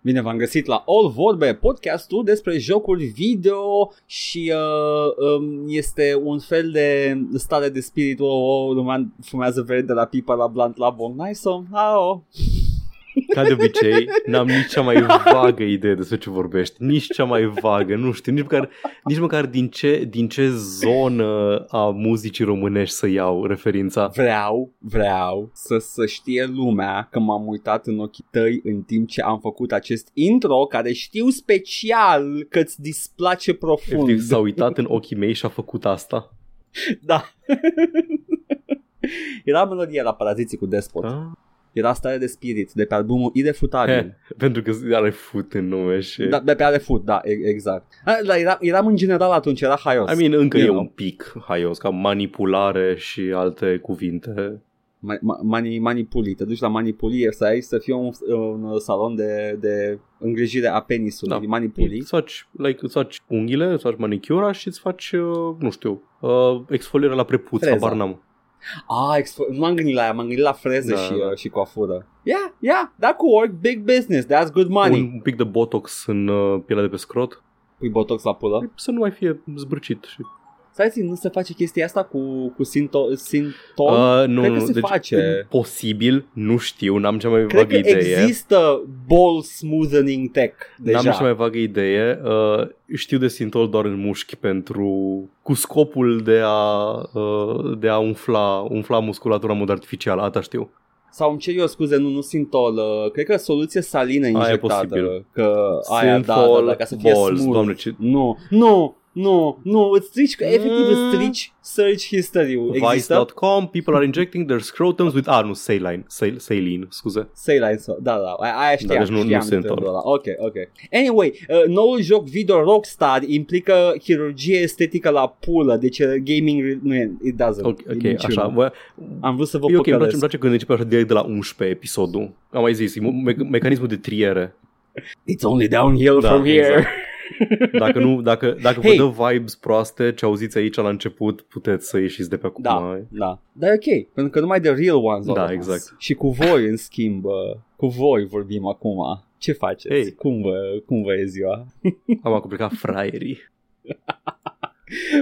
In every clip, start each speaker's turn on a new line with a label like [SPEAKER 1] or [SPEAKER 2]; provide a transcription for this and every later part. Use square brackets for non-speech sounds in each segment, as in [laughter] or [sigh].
[SPEAKER 1] Bine v-am găsit la All Vorbe, podcastul despre jocuri video și uh, um, este un fel de stare de spirit, oh, oh, lumea fumează verde de la pipa la blunt la bong, nice, so, ah, oh.
[SPEAKER 2] Ca de obicei, n-am nici cea mai vagă idee despre ce vorbești. Nici cea mai vagă, nu știu, nici măcar, nici măcar din, ce, din ce zonă a muzicii românești să iau referința.
[SPEAKER 1] Vreau, vreau să, să știe lumea că m-am uitat în ochii tăi în timp ce am făcut acest intro, care știu special că îți displace profund.
[SPEAKER 2] Efectiv, s-a uitat în ochii mei și a făcut asta.
[SPEAKER 1] Da. [laughs] Era melodia la Paraziții cu Despot.
[SPEAKER 2] Ah.
[SPEAKER 1] Era stare de spirit de pe albumul Irefutabil. [laughs]
[SPEAKER 2] Pentru că are fut în nume și...
[SPEAKER 1] Da, de pe are food, da, e- exact. A, Dar era, eram în general atunci, era haios.
[SPEAKER 2] I mean, încă
[SPEAKER 1] You
[SPEAKER 2] e
[SPEAKER 1] know.
[SPEAKER 2] un pic haios, ca manipulare și alte cuvinte.
[SPEAKER 1] Ma- ma- mani, manipuli, te duci la manipuli, să ai să fie un, un salon de, de îngrijire a penisului,
[SPEAKER 2] Da.
[SPEAKER 1] manipuli.
[SPEAKER 2] Îți faci, like, îți faci unghiile, îți faci manicura și îți faci, uh, nu știu, uh, exfoliere la prepuț,
[SPEAKER 1] Freza.
[SPEAKER 2] habar n-am.
[SPEAKER 1] Ah, expo- nu m-am gândit la aia, m-am gândit la freze
[SPEAKER 2] Da,
[SPEAKER 1] și,
[SPEAKER 2] da.
[SPEAKER 1] uh, și coafură. Yeah, yeah, that could work, big business, that's good money.
[SPEAKER 2] Un pic de botox în uh, pielea de pe scrot,
[SPEAKER 1] Pui botox la pulă.
[SPEAKER 2] să nu mai fie zbârcit. Și...
[SPEAKER 1] Stai zi, nu se face chestia asta cu, cu sinto, sintol?
[SPEAKER 2] Uh, nu,
[SPEAKER 1] Cred că
[SPEAKER 2] nu,
[SPEAKER 1] se
[SPEAKER 2] deci,
[SPEAKER 1] face.
[SPEAKER 2] Posibil, nu știu, n-am cea mai
[SPEAKER 1] Cred
[SPEAKER 2] vagă
[SPEAKER 1] că
[SPEAKER 2] idee.
[SPEAKER 1] există ball smoothening tech deja.
[SPEAKER 2] N-am cea mai vagă idee. Uh, știu de sintol doar în mușchi pentru cu scopul de a, uh, de a umfla, umfla musculatura în mod artificial. Asta știu.
[SPEAKER 1] Sau îmi cer eu scuze, nu, nu sintol, uh, cred că soluție salină
[SPEAKER 2] e
[SPEAKER 1] injectată.
[SPEAKER 2] posibil.
[SPEAKER 1] Că aia, da, da,
[SPEAKER 2] Synthol
[SPEAKER 1] da, ca să fie
[SPEAKER 2] balls,
[SPEAKER 1] smooth.
[SPEAKER 2] doamne, ce-
[SPEAKER 1] Nu, nu, nu, nu, îți strici, efectiv îți
[SPEAKER 2] Mm.
[SPEAKER 1] strici search history-ul. Există?
[SPEAKER 2] Vice.com, people are injecting their scrotums with... Ah, nu, saline, Sal- saline, scuze.
[SPEAKER 1] Saline, so- da, da, aia- aia știam,
[SPEAKER 2] Da, deci nu- nu
[SPEAKER 1] știam
[SPEAKER 2] Synthol.
[SPEAKER 1] trendul ăla. Ok, ok. Anyway, uh, noul joc video Rockstar implică chirurgie estetică la pulă, deci uh, gaming nu e, it doesn't.
[SPEAKER 2] Ok,
[SPEAKER 1] e
[SPEAKER 2] ok,
[SPEAKER 1] minciună.
[SPEAKER 2] așa. Bă,
[SPEAKER 1] Am vrut să vă
[SPEAKER 2] e ok, îmi place,
[SPEAKER 1] păcălesc.
[SPEAKER 2] îmi place când începe așa direct de la 11 episodul. Am mai zis, e me- mecanismul de triere.
[SPEAKER 1] It's only downhill
[SPEAKER 2] Da,
[SPEAKER 1] from here.
[SPEAKER 2] exact. Dacă, nu, dacă, dacă
[SPEAKER 1] Hey.
[SPEAKER 2] vă dă vibes proaste ce auziți aici la început, puteți să ieșiți de pe acum.
[SPEAKER 1] Da, da. Dar e ok, pentru că numai de real ones au
[SPEAKER 2] Da,
[SPEAKER 1] rămas.
[SPEAKER 2] exact.
[SPEAKER 1] Și cu voi, în schimb, uh, cu voi vorbim acum. Ce faceți?
[SPEAKER 2] Hey.
[SPEAKER 1] Cum, vă, cum vă e ziua?
[SPEAKER 2] Am complicat fraierii. [laughs]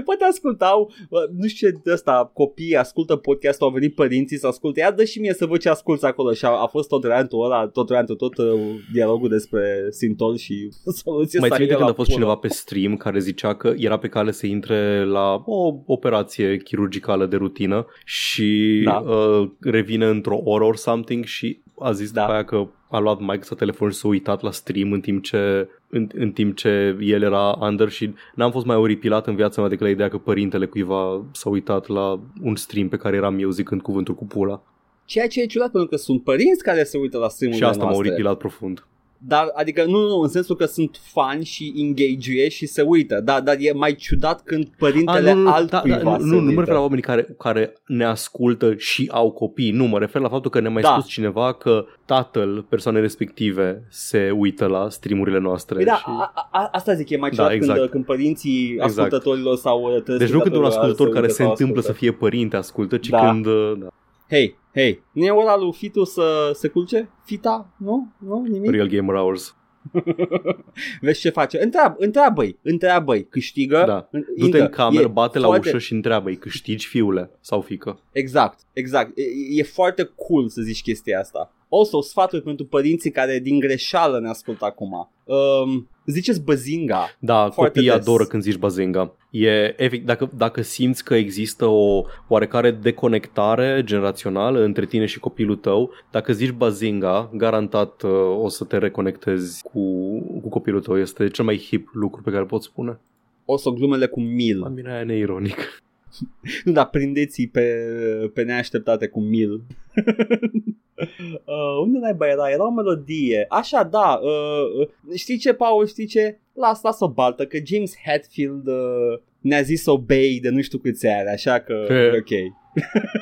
[SPEAKER 1] Poate ascultau, uh, nu știu ce de ăsta, copiii ascultă podcastul, au venit părinții să asculte. Ia dă și mie să văd ce asculți acolo. Și a, a fost tot rantul ăla, tot rantul, tot uh, dialogul despre Sintol și [laughs] soluție
[SPEAKER 2] Mai ții minte
[SPEAKER 1] salină
[SPEAKER 2] când
[SPEAKER 1] la
[SPEAKER 2] a fost
[SPEAKER 1] pulă.
[SPEAKER 2] cineva pe stream care zicea că era pe cale să intre la o operație chirurgicală de rutină și
[SPEAKER 1] Da.
[SPEAKER 2] uh, revine într-o oră or something și a zis
[SPEAKER 1] Da.
[SPEAKER 2] după aia că a luat Mike să telefon și s-a uitat la stream în timp ce în, în timp ce el era under și n-am fost mai oripilat în viața mea decât la ideea că părintele cuiva s-a uitat la un stream pe care eram eu zicând cuvântul cu pula.
[SPEAKER 1] Ceea ce e ciudat pentru că sunt părinți care se uită la stream
[SPEAKER 2] Și asta m-a oripilat profund.
[SPEAKER 1] Dar, adică, nu, nu, în sensul că sunt fani și engage și se uită. Da, dar e mai ciudat când părintele
[SPEAKER 2] Ah, nu, nu,
[SPEAKER 1] altcuiva
[SPEAKER 2] da, da,
[SPEAKER 1] se
[SPEAKER 2] nu, nu, nu mă
[SPEAKER 1] uită.
[SPEAKER 2] refer la oamenii care, care ne ascultă și au copii. Nu, mă refer la faptul că ne-a mai
[SPEAKER 1] Da.
[SPEAKER 2] spus cineva că tatăl persoanei respective se uită la streamurile noastre.
[SPEAKER 1] Păi da,
[SPEAKER 2] și...
[SPEAKER 1] a, a, asta zic, e mai
[SPEAKER 2] Da,
[SPEAKER 1] ciudat
[SPEAKER 2] exact.
[SPEAKER 1] când, când părinții
[SPEAKER 2] Exact.
[SPEAKER 1] ascultătorilor sau
[SPEAKER 2] Deci nu când un ascultător care se întâmplă să
[SPEAKER 1] fie.
[SPEAKER 2] fie părinte ascultă, ci
[SPEAKER 1] Da.
[SPEAKER 2] când... uh, Da,
[SPEAKER 1] Hei, hei, nu e ora lui Fitu să se culce? Fita? Nu? Nu? Nimic?
[SPEAKER 2] Real Gamer Hours. [laughs]
[SPEAKER 1] Vezi ce face? Întreabă, întreabă-i, întreabă-i, câștigă?
[SPEAKER 2] Da.
[SPEAKER 1] În-
[SPEAKER 2] Du-te
[SPEAKER 1] Intră.
[SPEAKER 2] în cameră,
[SPEAKER 1] E
[SPEAKER 2] bate la
[SPEAKER 1] foarte-
[SPEAKER 2] ușă și întreabă-i, câștigi fiule sau fică.
[SPEAKER 1] Exact, exact. E, e foarte cool să zici chestia asta. Also, sfaturi pentru părinții care din greșeală ne ascultă acum. Um, ziceți băzinga.
[SPEAKER 2] Da,
[SPEAKER 1] Foarte
[SPEAKER 2] copiii
[SPEAKER 1] des.
[SPEAKER 2] adoră când zici bazenga. E, efect, dacă, dacă simți că există o oarecare deconectare generațională între tine și copilul tău, dacă zici bazinga, garantat uh, o să te reconectezi cu, cu copilul tău. Este cel mai hip lucru pe care îl pot spune.
[SPEAKER 1] Also, glumele cu mil.
[SPEAKER 2] La mine aia e neironic.
[SPEAKER 1] Nu, [laughs] dar prindeți pe, pe neașteptate cu mil. [laughs] [laughs] uh, unde naiba era? Era o melodie. Așa, da. Uh, uh, știi ce, Paul? Știi ce? Las, las-o baltă, că James Hetfield uh, ne-a zis obey de nu știu câți ani, așa că [laughs]
[SPEAKER 2] He.
[SPEAKER 1] ok.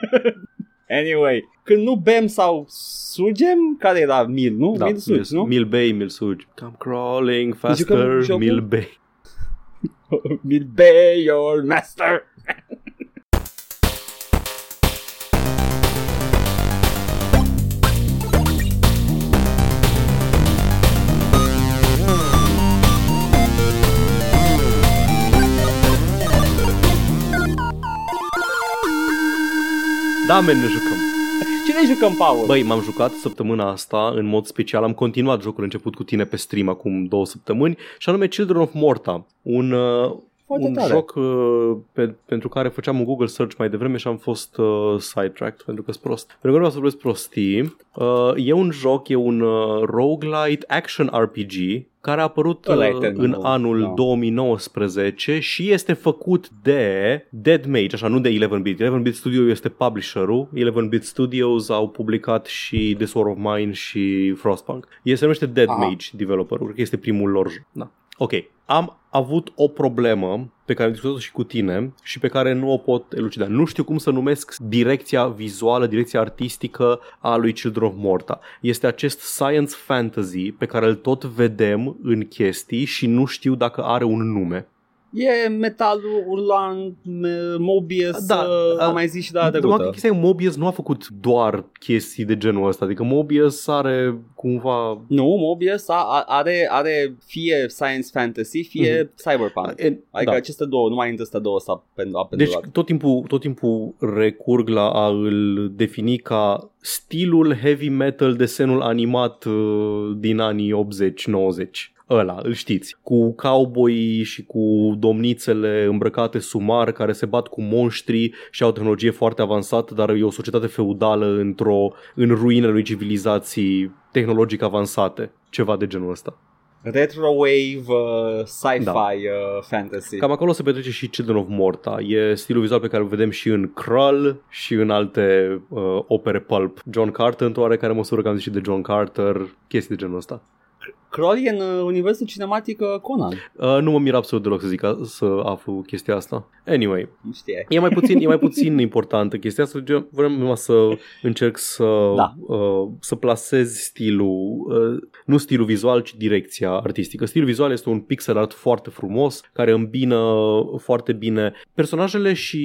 [SPEAKER 1] [laughs] anyway, când nu bem sau surgem, care era mil, nu?
[SPEAKER 2] Da,
[SPEAKER 1] mil surgi, nu?
[SPEAKER 2] Mil bei, mil sugi. Come crawling
[SPEAKER 1] Jucăm
[SPEAKER 2] faster,
[SPEAKER 1] jocul?
[SPEAKER 2] mil bei.
[SPEAKER 1] mil be your master.
[SPEAKER 2] Da, men, ne jucăm.
[SPEAKER 1] Ce ne jucăm, Paul?
[SPEAKER 2] Băi, m-am jucat săptămâna asta în mod special. Am continuat jocul început cu tine pe stream acum două săptămâni și anume Children of Morta. Un, uh,
[SPEAKER 1] Foarte
[SPEAKER 2] un
[SPEAKER 1] tare.
[SPEAKER 2] joc uh, pe, pentru care făceam un Google search mai devreme și am fost uh, sidetracked pentru că sunt prost. Pentru că nu vreau să vorbesc prostii. Uh, e un joc, e un uh, roguelite action RPG care a apărut
[SPEAKER 1] Ăla e
[SPEAKER 2] uh,
[SPEAKER 1] termenul,
[SPEAKER 2] în anul
[SPEAKER 1] da.
[SPEAKER 2] 2019 și este făcut de Dead Mage, așa, nu de 11-bit. 11-bit Studio este publisherul. 11-bit Studios au publicat și The Sword of Mine și Frostpunk. El se numește Dead
[SPEAKER 1] Aha.
[SPEAKER 2] Mage developerul, cred că este primul lor joc. Da. Ok. Am avut o problemă pe care am discutat-o și cu tine și pe care nu o pot elucida. Nu știu cum să numesc direcția vizuală, direcția artistică a lui Children of Morta. Este acest science fantasy pe care îl tot vedem în chestii și nu știu dacă are un nume.
[SPEAKER 1] E metalul urlant, me- Mobius,
[SPEAKER 2] Da,
[SPEAKER 1] da, uh,
[SPEAKER 2] a-
[SPEAKER 1] am mai zis și data
[SPEAKER 2] Numai că
[SPEAKER 1] trecută.
[SPEAKER 2] chestia e, Mobius nu a făcut doar chestii de genul ăsta, adică Mobius are cumva...
[SPEAKER 1] Nu, Mobius a, a, are, are fie science fantasy, fie
[SPEAKER 2] Mhm.
[SPEAKER 1] cyberpunk.
[SPEAKER 2] E,
[SPEAKER 1] Adică
[SPEAKER 2] da.
[SPEAKER 1] aceste două, numai între astea două s-a pen- a
[SPEAKER 2] Deci
[SPEAKER 1] pendulat.
[SPEAKER 2] tot timpul, tot timpul recurg la a îl defini ca stilul heavy metal desenul animat uh, din anii 80-90. Ăla, îl știți, cu cowboy și cu domnițele îmbrăcate sumar care se bat cu monștri și au tehnologie foarte avansată, dar e o societate feudală într-o, în ruinele unei civilizații tehnologic avansate, ceva de genul ăsta.
[SPEAKER 1] Retrowave, uh, sci-fi
[SPEAKER 2] Da.
[SPEAKER 1] uh, fantasy.
[SPEAKER 2] Cam acolo se petrece și Children of Morta. E stilul vizual pe care îl vedem și în Krull și în alte uh, opere pulp. John Carter, într-o oarecare măsură, că am zis și de John Carter, chestii de genul ăsta.
[SPEAKER 1] Crawl e în uh, universul cinematic uh, Conan.
[SPEAKER 2] Uh, nu mă mir absolut deloc să zic să aflu chestia asta. Anyway,
[SPEAKER 1] Nu știe.
[SPEAKER 2] e mai puțin, e mai puțin importantă chestia asta. gen, Vreau numai să încerc să,
[SPEAKER 1] Da.
[SPEAKER 2] uh, să plasez stilul, uh, nu stilul vizual, ci direcția artistică. Stilul vizual este un pixel art foarte frumos, care îmbină foarte bine personajele și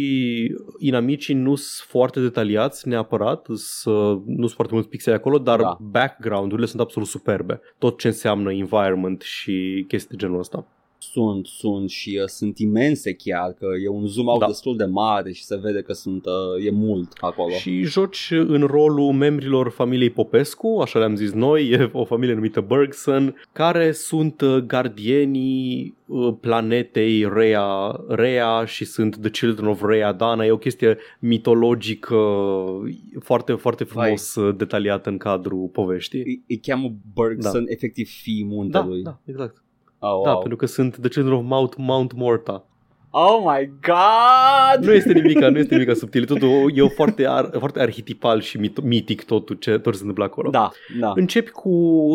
[SPEAKER 2] inamicii nu sunt foarte detaliați neapărat, s- nu sunt foarte mulți pixeli acolo, dar
[SPEAKER 1] Da.
[SPEAKER 2] background-urile sunt absolut superbe. Tot ce înseamnă environment și chestii de genul ăsta.
[SPEAKER 1] Sunt, sunt și uh, sunt imense chiar, că e un zoom out
[SPEAKER 2] Da.
[SPEAKER 1] destul de mare și se vede că sunt, uh, e mult acolo.
[SPEAKER 2] Și joci în rolul membrilor familiei Popescu, așa le-am zis noi, e o familie numită Bergson, care sunt uh, gardienii uh, planetei Rea, Rea și sunt The Children of Rea Dana. E o chestie mitologică uh, foarte, foarte frumos uh, detaliată în cadrul poveștii.
[SPEAKER 1] Îi, îi cheamă Bergson, efectiv fiii
[SPEAKER 2] Da,
[SPEAKER 1] muntelui.
[SPEAKER 2] da, exact.
[SPEAKER 1] Oh,
[SPEAKER 2] Da,
[SPEAKER 1] wow.
[SPEAKER 2] pentru că sunt The Children of Mount, Mount Morta.
[SPEAKER 1] oh my god!
[SPEAKER 2] Nu este nimic, nu este nimic subtil, totul e o foarte, ar, foarte arhetipal și mit, mitic totul ce, tot ce se întâmplă acolo.
[SPEAKER 1] Da, da.
[SPEAKER 2] Începi cu,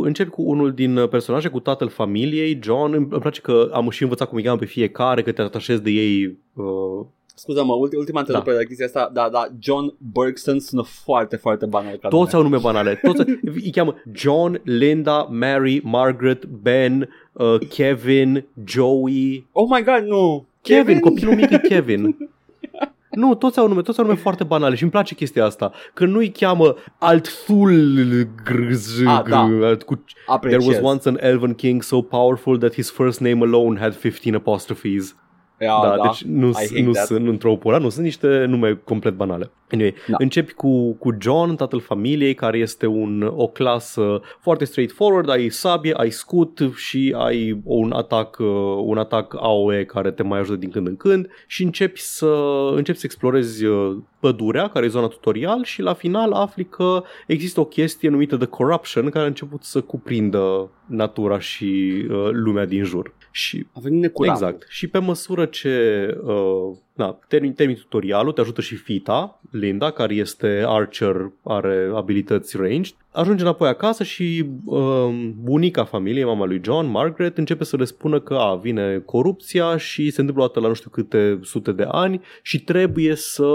[SPEAKER 2] începi cu unul din personaje, cu tatăl familiei, John. Îmi îmi place că am și învățat cum îi cheamă pe fiecare, că te atașezi de ei. Uh,
[SPEAKER 1] Scuză-mă, ultima, ultima întrerupere la chestia asta, da, da, John Bergson sună foarte, foarte banal ca
[SPEAKER 2] toți
[SPEAKER 1] nume.
[SPEAKER 2] au nume banale. Toți, îi cheamă John, Linda, Mary, Margaret, Ben, uh, Kevin, Joey.
[SPEAKER 1] Oh my god, nu!
[SPEAKER 2] Kevin, copilul mic e Kevin. [laughs] Nu, toți au nume, toți au nume foarte banale și îmi place chestia asta. Că nu îi cheamă Althul
[SPEAKER 1] Ah, da.
[SPEAKER 2] cu
[SPEAKER 1] Apreciez.
[SPEAKER 2] There was once an elven king so powerful that his first name alone had 15 apostrophes.
[SPEAKER 1] Yeah,
[SPEAKER 2] da,
[SPEAKER 1] da,
[SPEAKER 2] deci nu,
[SPEAKER 1] hate
[SPEAKER 2] nu
[SPEAKER 1] that.
[SPEAKER 2] sunt într-o pula, nu, sunt niște nume complet banale. Anyway,
[SPEAKER 1] Da.
[SPEAKER 2] începi cu, cu John, tatăl familiei, care este un, o clasă foarte straightforward, ai sabie, ai scut și ai un atac, uh, un atac AOE care te mai ajută din când în când și începi să, începi să explorezi uh, pădurea, care e zona tutorial și la final afli că există o chestie numită The Corruption care a început să cuprindă natura și uh, lumea din jur. Și
[SPEAKER 1] A venit necurat.
[SPEAKER 2] Exact. Și pe măsură ce uh, na, termin, termin tutorialul, te ajută și fita, Linda, care este archer, are abilități ranged, ajunge înapoi acasă și uh, bunica familiei, mama lui John, Margaret, începe să le spună că a, vine corupția și se întâmplă o dată la nu știu câte sute de ani și trebuie să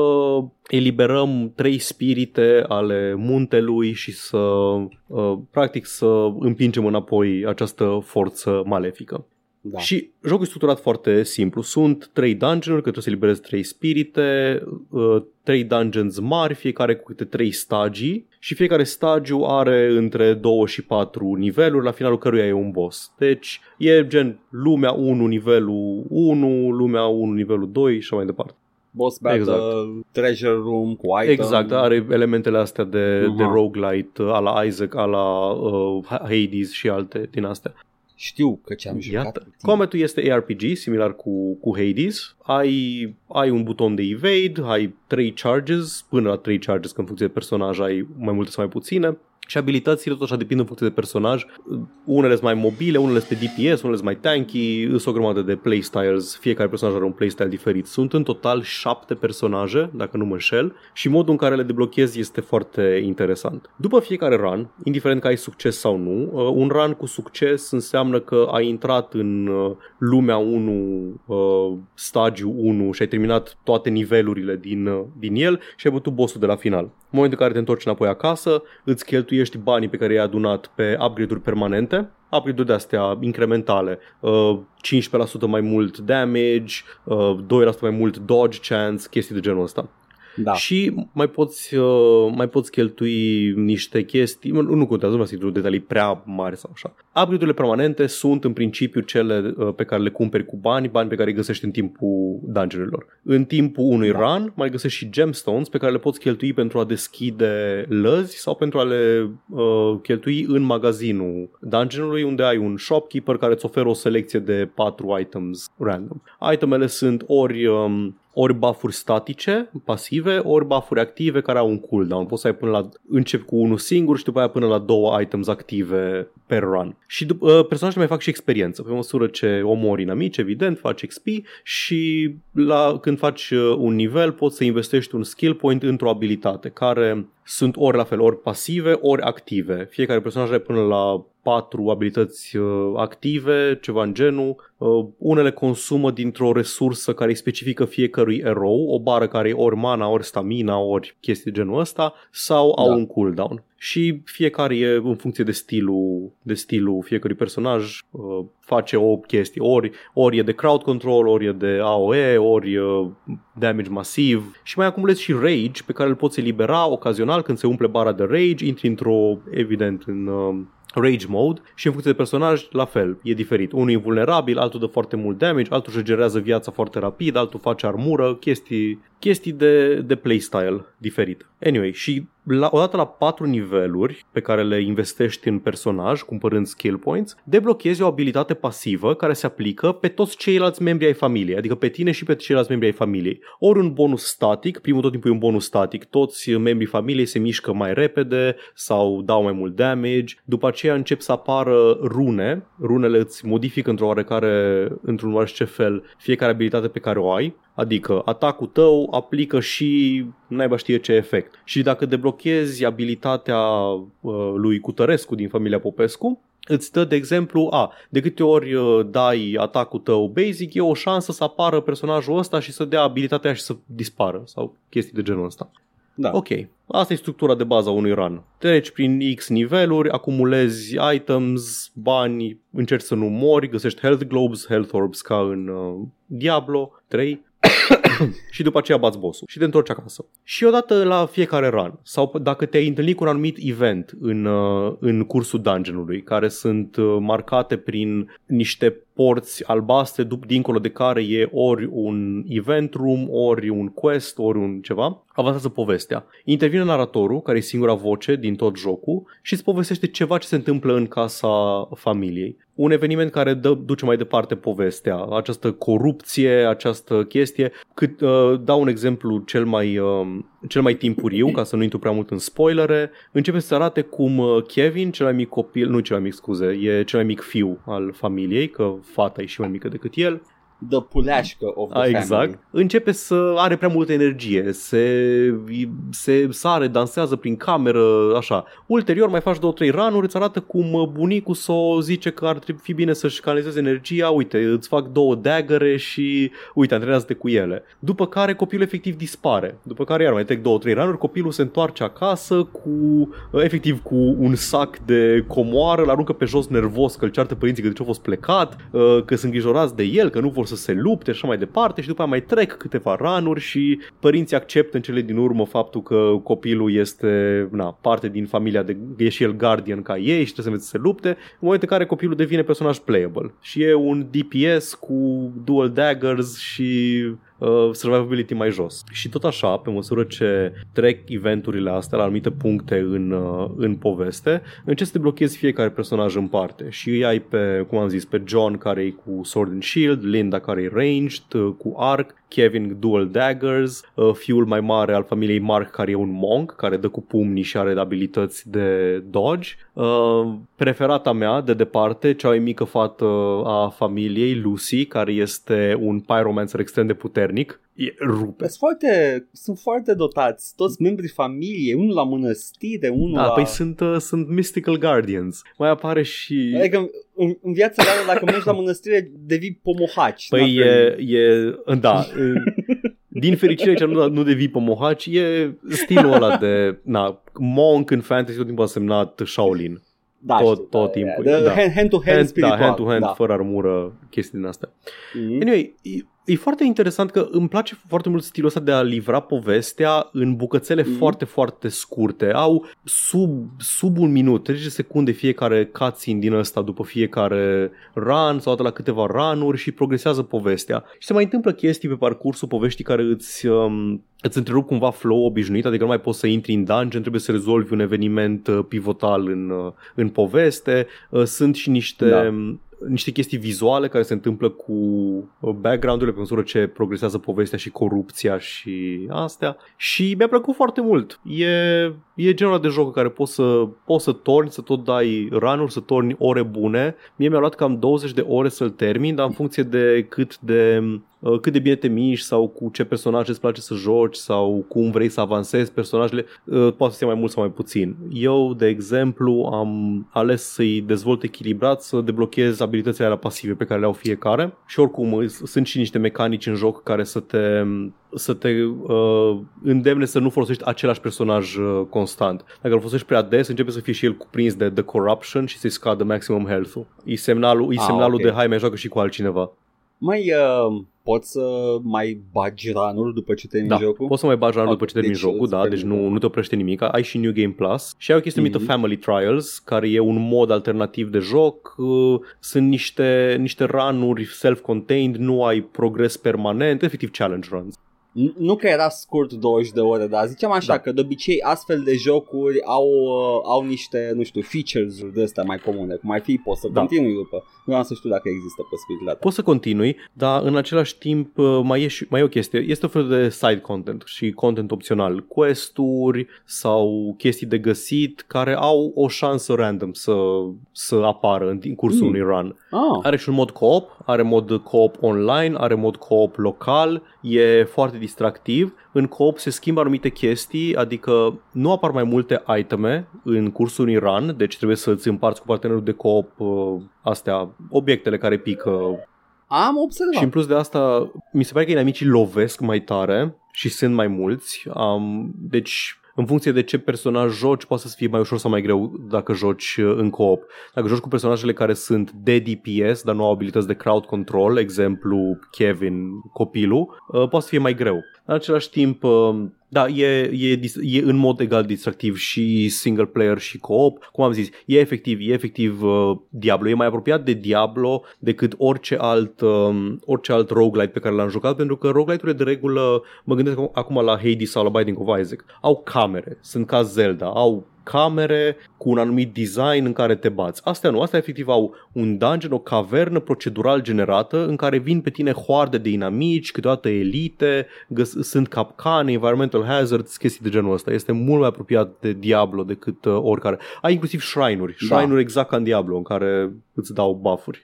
[SPEAKER 2] eliberăm trei spirite ale muntelui și să, uh, practic, să împingem înapoi această forță malefică.
[SPEAKER 1] Da.
[SPEAKER 2] Și jocul e structurat foarte simplu. Sunt trei dungeon-uri, că trebuie să liberezi trei spirite, uh, trei dungeons mari, fiecare cu câte trei stagii și fiecare stagiu are între 2 și 4 niveluri, la finalul căruia e un boss. Deci e gen lumea 1, nivelul 1, lumea 1, nivelul 2 și așa mai departe.
[SPEAKER 1] boss battle,
[SPEAKER 2] Exact.
[SPEAKER 1] treasure room cu item.
[SPEAKER 2] Exact, are elementele astea de, de
[SPEAKER 1] Aha.
[SPEAKER 2] roguelite, uh, ala Isaac, ala uh, Hades și alte din astea.
[SPEAKER 1] Știu că ce am jucat.
[SPEAKER 2] Iată.
[SPEAKER 1] cu tine.
[SPEAKER 2] Combatul este ARPG, similar cu, cu Hades. Ai, ai un buton de evade, ai 3 charges, până la 3 charges, că în funcție de personaj ai mai multe sau mai puține. Și abilitățile tot așa depind în funcție de personaj. Unele sunt mai mobile, unele sunt pe DPS, unele sunt mai tanky, sunt o grămadă de playstyles, fiecare personaj are un playstyle diferit. Sunt în total șapte personaje, dacă nu mă înșel, și modul în care le deblochezi este foarte interesant. După fiecare run, indiferent că ai succes sau nu, uh, un run cu succes înseamnă că ai intrat în uh, lumea 1, uh, stagiu 1 și ai terminat toate nivelurile din, uh, din el și ai bătut bossul de la final. În momentul în care te întorci înapoi acasă, îți cheltuiești banii pe care i-ai adunat pe upgrade-uri permanente, upgrade-uri de-astea incrementale, uh, 15% mai mult damage, uh, 2% mai mult dodge chance, chestii de genul ăsta.
[SPEAKER 1] Da.
[SPEAKER 2] Și mai poți, uh, mai poți cheltui niște chestii, nu, nu contează, nu vreau să detalii prea mari sau așa. Upgrade-urile permanente sunt în principiu cele uh, pe care le cumperi cu bani, bani pe care îi găsești în timpul dungeon-urilor. În timpul unui
[SPEAKER 1] Da.
[SPEAKER 2] run mai găsești și gemstones pe care le poți cheltui pentru a deschide lăzi sau pentru a le uh, cheltui în magazinul dungeon-ului unde ai un shopkeeper care îți oferă o selecție de 4 items random. Itemele sunt ori um, ori buff-uri statice, pasive, ori buff-uri active care au un cooldown. Poți să ai până la, încep cu unul singur și după aia până la două items active per run. Și dup- uh, personajele mai fac și experiență. Pe măsură ce omori inamici, evident, faci XP și la, când faci uh, un nivel poți să investești un skill point într-o abilitate care sunt ori la fel, ori pasive, ori active. Fiecare personaj are până la patru abilități uh, active, ceva în genul. Uh, unele consumă dintr-o resursă care îi specifică fiecărui erou, o bară care e ori mana, ori stamina, ori chestii de genul ăsta, sau au
[SPEAKER 1] Da.
[SPEAKER 2] un cooldown. Și fiecare e în funcție de stilul, de stilul fiecărui personaj, uh, face o chestie. Ori, ori e de crowd control, ori e de AOE, ori uh, damage masiv. Și mai acumulezi și rage pe care îl poți elibera ocazional când se umple bara de rage, intri într-o, evident, în... Uh, rage mode și în funcție de personaj, la fel, e diferit. Unul e vulnerabil, altul dă foarte mult damage, altul își regenerează viața foarte rapid, altul face armură, chestii, chestii de, de playstyle diferit. Anyway, și la, odată la patru niveluri pe care le investești în personaj, cumpărând skill points, deblochezi o abilitate pasivă care se aplică pe toți ceilalți membri ai familiei, adică pe tine și pe ceilalți membri ai familiei. Ori un bonus static, primul tot timpul e un bonus static, toți membrii familiei se mișcă mai repede sau dau mai mult damage, după aceea încep să apară rune, runele îți modifică într-o oarecare, într-un oarește fel fiecare abilitate pe care o ai, Adică atacul tău aplică și naiba știe ce efect. Și dacă deblochezi abilitatea uh, lui Cutărescu din familia Popescu, îți dă, de exemplu, a, de câte ori uh, dai atacul tău basic, e o șansă să apară personajul ăsta și să dea abilitatea și să dispară sau chestii de genul ăsta.
[SPEAKER 1] Da.
[SPEAKER 2] Ok, asta e structura de bază a unui run. Treci prin X niveluri, acumulezi items, bani, încerci să nu mori, găsești health globes, health orbs ca în uh, Diablo 3 [coughs] și după aceea bați bossul și te întorci acasă. Și odată la fiecare run sau dacă te-ai întâlnit cu un anumit event în, uh, în cursul dungeonului care sunt uh, marcate prin niște porți albastre dup- dincolo de care e ori un event room, ori un quest, ori un ceva, avansează povestea. Intervine naratorul, care e singura voce din tot jocul și îți povestește ceva ce se întâmplă în casa familiei. Un eveniment care dă, duce mai departe povestea, această corupție, această chestie. Cât, uh, dau un exemplu cel mai, uh, cel mai timpuriu, [clears throat] ca să nu intru prea mult în spoilere, începe să arate cum uh, Kevin, cel mai mic copil, nu cel mai mic, scuze, e cel mai mic fiu al familiei, că fata e și mai mică decât el,
[SPEAKER 1] The puleașcă of the
[SPEAKER 2] a,
[SPEAKER 1] family.
[SPEAKER 2] exact. Începe să are prea multă energie, se, se sare, dansează prin cameră, așa. Ulterior mai faci două, trei ranuri, îți arată cum uh, bunicul s-o zice că ar trebui fi bine să-și canalizeze energia, uite, îți fac două dagăre și uite, antrenează-te cu ele. După care copilul efectiv dispare. După care iar mai trec două, trei ranuri, copilul se întoarce acasă cu, uh, efectiv, cu un sac de comoară, îl aruncă pe jos nervos că îl ceartă părinții că de ce au fost plecat, uh, că sunt îngrijorați de el, că nu vor să se lupte și așa mai departe și după aia mai trec câteva ranuri și părinții acceptă în cele din urmă faptul că copilul este na, parte din familia de e și el guardian ca ei și trebuie să învețe să se lupte, în momentul în care copilul devine personaj playable. Și e un DPS cu dual daggers și uh, survivability mai jos. Și tot așa, pe măsură ce trec eventurile astea la anumite puncte în, uh, în poveste, începi să te blochezi fiecare personaj în parte și îi ai pe, cum am zis, pe John care e cu Sword and Shield, Linda care e ranged, uh, cu arc, Kevin Dual Daggers, uh, fiul mai mare al familiei Mark care e un monk, care dă cu pumnii și are abilități de dodge. Uh, preferata mea, de departe, cea mai mică fată a familiei, Lucy, care este un pyromancer extrem de puternic. E rupe.
[SPEAKER 1] Sunt foarte, sunt foarte dotați, toți membrii familiei, unul la mănăstire, unul
[SPEAKER 2] Da,
[SPEAKER 1] la...
[SPEAKER 2] păi sunt, uh, sunt Mystical Guardians. Mai apare și...
[SPEAKER 1] Adică în, în viața reală, dacă mergi la mănăstire, devii pomohaci.
[SPEAKER 2] Păi e, e, da, e, din fericire ce nu, nu devii pomohaci, e stilul ăla de, na, monk în fantasy tot timpul a semnat Shaolin.
[SPEAKER 1] da,
[SPEAKER 2] tot-
[SPEAKER 1] știu,
[SPEAKER 2] tot
[SPEAKER 1] da,
[SPEAKER 2] timpul,
[SPEAKER 1] da,
[SPEAKER 2] da.
[SPEAKER 1] Hand, hand to hand,
[SPEAKER 2] Hand,
[SPEAKER 1] spiritual.
[SPEAKER 2] da, hand to hand,
[SPEAKER 1] da.
[SPEAKER 2] fără armură, chestii din astea.
[SPEAKER 1] Mhm.
[SPEAKER 2] Anyway, e, e foarte interesant că îmi place foarte mult stilul ăsta de a livra povestea în bucățele
[SPEAKER 1] Mhm.
[SPEAKER 2] foarte, foarte scurte. Au sub, sub un minut, 30 secunde fiecare cutscene din ăsta după fiecare run sau la câteva ranuri și progresează povestea. Și se mai întâmplă chestii pe parcursul poveștii care îți, um, îți întrerup cumva flow obișnuit, adică nu mai poți să intri în dungeon, trebuie să rezolvi un eveniment uh, pivotal în, uh, în poveste. Uh, Sunt și niște...
[SPEAKER 1] Da.
[SPEAKER 2] Niște chestii vizuale care se întâmplă cu uh, background-urile pe măsură ce progresează povestea și corupția și astea și mi-a plăcut foarte mult. E, e genul de joc în care poți să, poți să torni, să tot dai run să torni ore bune. Mie mi-a luat cam 20 de ore să-l termin, dar în funcție de cât de uh, cât de bine te miști sau cu ce personaje îți place să joci sau cum vrei să avansezi personajele, uh, poate să fie mai mult sau mai puțin. Eu, de exemplu, am ales să-i dezvolt echilibrat, să deblochez abilitățile alea pasive pe care le au fiecare și oricum îs- sunt și niște mecanici în joc care să te să te uh, îndemne să nu folosești același personaj uh, constant. Dacă îl folosești prea des, începe să fie și el cuprins de The Corruption și să-i scadă maximum health-ul. E semnalul, e
[SPEAKER 1] Ah,
[SPEAKER 2] semnalul
[SPEAKER 1] ok.
[SPEAKER 2] de hai, mai joacă și cu altcineva.
[SPEAKER 1] Mai uh, poți să mai bagi ranuri după ce termini
[SPEAKER 2] Da,
[SPEAKER 1] jocul?
[SPEAKER 2] poți să mai bagi ranul
[SPEAKER 1] Ok,
[SPEAKER 2] după ce termini
[SPEAKER 1] deci
[SPEAKER 2] jocul,
[SPEAKER 1] îți
[SPEAKER 2] da, deci
[SPEAKER 1] permite.
[SPEAKER 2] nu, nu te oprește nimic. Ai și New Game Plus și ai o chestie numită
[SPEAKER 1] Mhm.
[SPEAKER 2] Family Trials, care e un mod alternativ de joc. Uh, Sunt niște, niște ranuri self-contained, nu ai progres permanent, efectiv challenge runs.
[SPEAKER 1] N- Nu că era scurt 20 de ore, dar ziceam așa
[SPEAKER 2] Da.
[SPEAKER 1] că de obicei astfel de jocuri au, uh, au niște, nu știu, features de astea mai comune, cum ar fi poți să
[SPEAKER 2] Da.
[SPEAKER 1] continui după. Vreau să știu dacă există posibilitatea.
[SPEAKER 2] Poți să continui, dar în același timp uh, mai e, și, mai e o chestie. Este o fel de side content și content opțional. Quest-uri sau chestii de găsit care au o șansă random să, să apară în, în cursul
[SPEAKER 1] Mm.
[SPEAKER 2] unui run.
[SPEAKER 1] Ah,
[SPEAKER 2] Are și un mod co-op, are mod co-op online, are mod co-op local, e foarte distractiv. În co-op se schimbă anumite chestii, adică nu apar mai multe iteme în cursul unui run, deci trebuie să-ți împarți cu partenerul de co-op uh, astea, obiectele care pică.
[SPEAKER 1] am observat.
[SPEAKER 2] Și în plus de asta, mi se pare că inamicii lovesc mai tare și sunt mai mulți. Um, deci în funcție de ce personaj joci, poate să fie mai ușor sau mai greu dacă joci uh, în co-op. Dacă joci cu personajele care sunt de DPS, dar nu au abilități de crowd control, exemplu Kevin, copilul, uh, poate să fie mai greu. În același timp, uh, da, e, e, dis- e în mod egal distractiv și single player și co-op. Cum am zis, e efectiv, e efectiv uh, Diablo. E mai apropiat de Diablo decât orice alt, um, orice alt roguelite pe care l-am jucat, pentru că roguelite-urile de regulă, mă gândesc acum la Hades sau la Binding of Isaac, au camere, sunt ca Zelda, au camere cu un anumit design în care te bați. Astea nu, astea efectiv au un dungeon, o cavernă procedural generată în care vin pe tine hoarde de inamici, câteodată elite, găs- sunt capcane, environmental hazards, chestii de genul ăsta. Este mult mai apropiat de Diablo decât uh, oricare. Ai inclusiv shrine-uri,
[SPEAKER 1] Da.
[SPEAKER 2] shrine-uri exact ca în Diablo, în care îți dau buff-uri.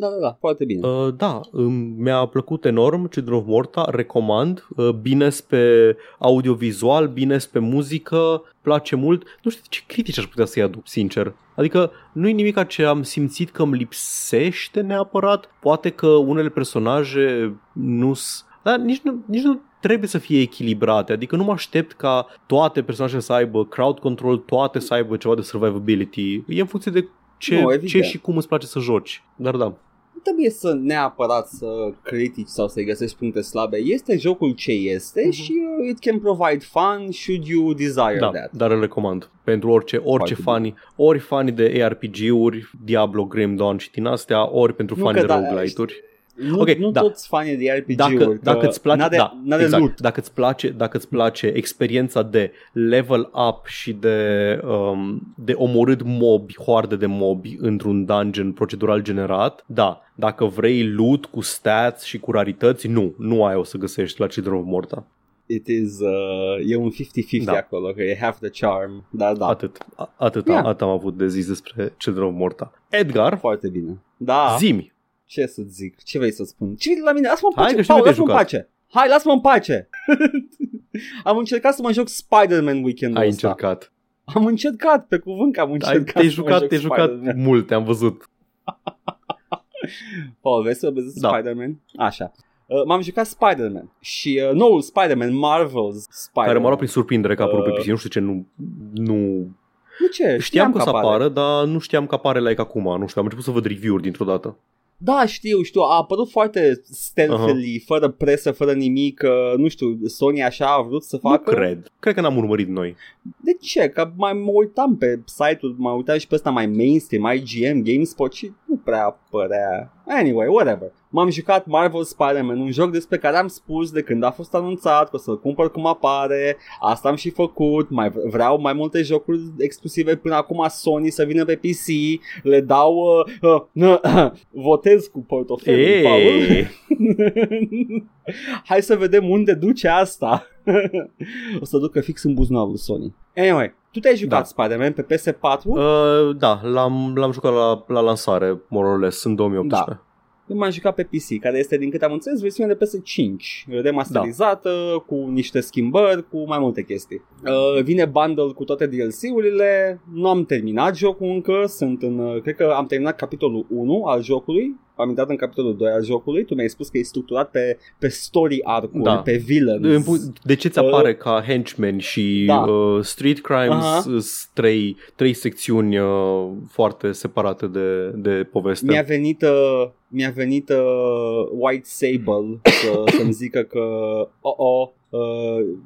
[SPEAKER 1] Da, da, da, foarte bine.
[SPEAKER 2] Uh, da, um, mi-a plăcut enorm Children of Morta, recomand, uh, bine pe audiovizual, bine pe muzică, place mult. Nu știu ce critici aș putea să-i aduc, sincer. Adică nu e nimic ce am simțit că îmi lipsește neapărat. Poate că unele personaje nu s dar nici nu, nici nu trebuie să fie echilibrate, adică nu mă aștept ca toate personajele să aibă crowd control, toate să aibă ceva de survivability. E în funcție de ce,
[SPEAKER 1] Nu,
[SPEAKER 2] ce
[SPEAKER 1] evident.
[SPEAKER 2] și cum îți place să joci. Dar da.
[SPEAKER 1] Nu trebuie să neapărat să critici sau să-i găsești puncte slabe. Este jocul ce este
[SPEAKER 2] Mhm.
[SPEAKER 1] și uh, it can provide fun should you desire
[SPEAKER 2] Da,
[SPEAKER 1] that.
[SPEAKER 2] dar îl recomand. Pentru orice, orice
[SPEAKER 1] Foarte
[SPEAKER 2] fani, ori fani de ARPG-uri, Diablo, Grim Dawn și din astea, ori pentru
[SPEAKER 1] Nu
[SPEAKER 2] fani
[SPEAKER 1] că
[SPEAKER 2] de
[SPEAKER 1] da,
[SPEAKER 2] roguelite-uri.
[SPEAKER 1] Nu,
[SPEAKER 2] Ok,
[SPEAKER 1] nu
[SPEAKER 2] da.
[SPEAKER 1] toți fanii de RPG-uri.
[SPEAKER 2] Dacă,
[SPEAKER 1] că
[SPEAKER 2] dacă îți place,
[SPEAKER 1] n-are,
[SPEAKER 2] da,
[SPEAKER 1] n-are
[SPEAKER 2] exact.
[SPEAKER 1] loot.
[SPEAKER 2] Dacă îți place, dacă îți place experiența de level up și de um, de omorât mobi, hoarde de mobi într-un dungeon procedural generat, da. Dacă vrei loot cu stats și cu rarități, nu, nu ai o să găsești la Children of Morta.
[SPEAKER 1] It is, uh, e un 50-50
[SPEAKER 2] Da.
[SPEAKER 1] acolo, că e half the charm. Dar da,
[SPEAKER 2] Atât, a- atât,
[SPEAKER 1] Yeah.
[SPEAKER 2] atât am avut de zis despre Children of Morta. Edgar,
[SPEAKER 1] foarte bine. Da,
[SPEAKER 2] zimi.
[SPEAKER 1] Ce să zic, ce vrei să spun? Ce vrei de la mine? Lasă-mă în
[SPEAKER 2] Hai
[SPEAKER 1] pace,
[SPEAKER 2] că știu
[SPEAKER 1] Paul,
[SPEAKER 2] că te-ai
[SPEAKER 1] lasă-mă în
[SPEAKER 2] jucat.
[SPEAKER 1] pace. Hai, lasă-mă în pace. [laughs] am încercat să mă joc Spider-Man weekendul
[SPEAKER 2] Ai
[SPEAKER 1] ăsta.
[SPEAKER 2] încercat.
[SPEAKER 1] Am încercat, pe cuvânt că am
[SPEAKER 2] Ai,
[SPEAKER 1] încercat
[SPEAKER 2] te-ai
[SPEAKER 1] să mă
[SPEAKER 2] jucat,
[SPEAKER 1] joc
[SPEAKER 2] te-ai jucat
[SPEAKER 1] Spider-Man.
[SPEAKER 2] mult, te-am văzut. [laughs]
[SPEAKER 1] Paul, vrei să vezi
[SPEAKER 2] Da.
[SPEAKER 1] Spider-Man? Așa. Uh, m-am jucat Spider-Man și uh, noul Spider-man, Marvel's Spider-Man.
[SPEAKER 2] Care m-a luat prin surprindere că a apărut pe
[SPEAKER 1] Uh,
[SPEAKER 2] PC. Nu știu ce, nu, nu
[SPEAKER 1] Nu ce,
[SPEAKER 2] Știam că o să
[SPEAKER 1] apare.
[SPEAKER 2] apară, dar nu știam că apare like acum. Nu știu, am început să văd review-uri dintr-o dată.
[SPEAKER 1] Da, știu, știu, a apărut foarte stealthily, uh-huh. fără presă, fără nimic, uh, nu știu, Sony așa a vrut să facă.
[SPEAKER 2] Nu cred. Cred că n-am urmărit noi.
[SPEAKER 1] De ce? Că mai mă uitam pe site-ul, mă uitam și pe ăsta mai mainstream, IGM, GameSpot și nu prea părea. Anyway, whatever. M-am jucat Marvel Spider-Man, un joc despre care am spus de când a fost anunțat că o să-l cumpăr cum apare. Asta am și făcut. Mai v- vreau mai multe jocuri exclusive până acum Sony să vină pe PC. Le dau uh, uh, uh, [coughs] votez cu portofelul. Paul.
[SPEAKER 2] Ei, [laughs]
[SPEAKER 1] Hai să vedem unde duce asta. [laughs] o să ducă fix în buzunarul Sony. Anyway, tu te-ai jucat
[SPEAKER 2] Da.
[SPEAKER 1] Spider-Man pe PS4? Uh,
[SPEAKER 2] uh, da, l-am, l-am jucat la, la lansare, more or less, în 2018.
[SPEAKER 1] Da. Eu m-am jucat pe PC, care este, din câte am înțeles, versiunea de PS5, remasterizată, da. cu niște schimbări, cu mai multe chestii. Uh, vine bundle cu toate DLC-urile, nu am terminat jocul încă, sunt în, uh, cred că am terminat capitolul 1 al jocului, am intrat în capitolul 2 al jocului, tu mi-ai spus că e structurat pe, pe story arc-uri,
[SPEAKER 2] Da.
[SPEAKER 1] pe villains.
[SPEAKER 2] În pu- De ce ți apare ca henchmen și
[SPEAKER 1] Da.
[SPEAKER 2] uh, Street Crimes
[SPEAKER 1] Aha.
[SPEAKER 2] sunt trei, trei secțiuni uh, foarte separate de, de poveste?
[SPEAKER 1] Mi-a venit, uh, mi-a venit uh, White Sable să, să-mi zică că oh, oh, uh,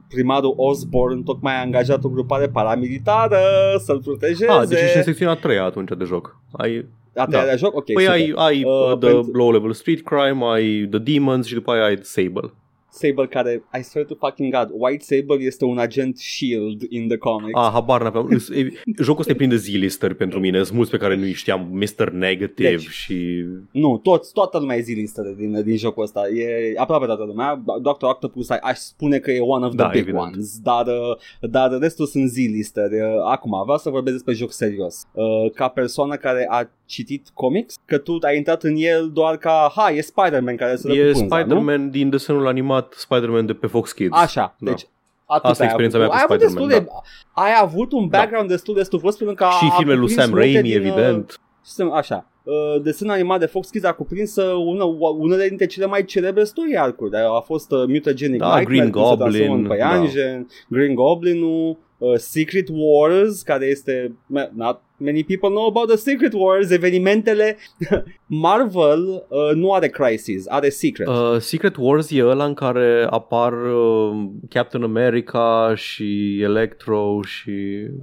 [SPEAKER 1] primarul Osborn tocmai a angajat o grupare paramilitară să-l protejeze.
[SPEAKER 2] Ah, deci ești în secțiunea a treia atunci de joc. Ai,
[SPEAKER 1] A treia
[SPEAKER 2] da.
[SPEAKER 1] de joc? Ok,
[SPEAKER 2] păi
[SPEAKER 1] super.
[SPEAKER 2] ai, ai
[SPEAKER 1] Uh,
[SPEAKER 2] uh, the
[SPEAKER 1] pentru-
[SPEAKER 2] low level street crime, ai the demons și după aia ai Sable.
[SPEAKER 1] Sable care, I swear to fucking god, White Sable este un agent SHIELD in the comics.
[SPEAKER 2] Ah, habar n-aveam. Îs- e- Jocul ăsta e plin de zilistări pentru mine. Sunt mulți pe care nu-i știam. Mr. Negative
[SPEAKER 1] Deci.
[SPEAKER 2] și...
[SPEAKER 1] Nu, toți, toată lumea e zilistă din, din jocul ăsta. E aproape toată lumea. Dr. Octopus a- aș spune că e one of the
[SPEAKER 2] Da,
[SPEAKER 1] big
[SPEAKER 2] evident.
[SPEAKER 1] ones, dar, uh, dar restul sunt zilistări. Uh, Acum, vreau să vorbesc despre joc serios. Uh, Ca persoană care a citit comics, că tu ai intrat în el doar ca, ha, e Spider-Man care se dă
[SPEAKER 2] E
[SPEAKER 1] cu pânza, nu?
[SPEAKER 2] Spider-Man din desenul animat Spider-Man de pe Fox Kids.
[SPEAKER 1] Așa,
[SPEAKER 2] Da.
[SPEAKER 1] deci atât
[SPEAKER 2] Asta e
[SPEAKER 1] ai
[SPEAKER 2] experiența
[SPEAKER 1] avut.
[SPEAKER 2] mea cu
[SPEAKER 1] ai avut
[SPEAKER 2] Spider-Man,
[SPEAKER 1] destul de, Ai avut un background destul de stufos pentru că
[SPEAKER 2] Și
[SPEAKER 1] a
[SPEAKER 2] filmele lui
[SPEAKER 1] cuprins
[SPEAKER 2] Sam
[SPEAKER 1] multe
[SPEAKER 2] Raimi,
[SPEAKER 1] din, uh,
[SPEAKER 2] evident.
[SPEAKER 1] Să- Așa. Uh, desenul animat de Fox Kids a cuprins uh, una, unele dintre cele mai celebre story arc-uri. A fost uh, Mutagenic
[SPEAKER 2] Da,
[SPEAKER 1] Nightmare,
[SPEAKER 2] Green
[SPEAKER 1] cum se transformă
[SPEAKER 2] Goblin,
[SPEAKER 1] în păianjen, Green Goblin-ul, uh, Secret Wars, care este... Not many people know about the Secret Wars, evenimentele... [laughs] Marvel uh, nu are Crisis, are Secret.
[SPEAKER 2] Uh, Secret Wars e ăla în care apar uh, Captain America și Electro și...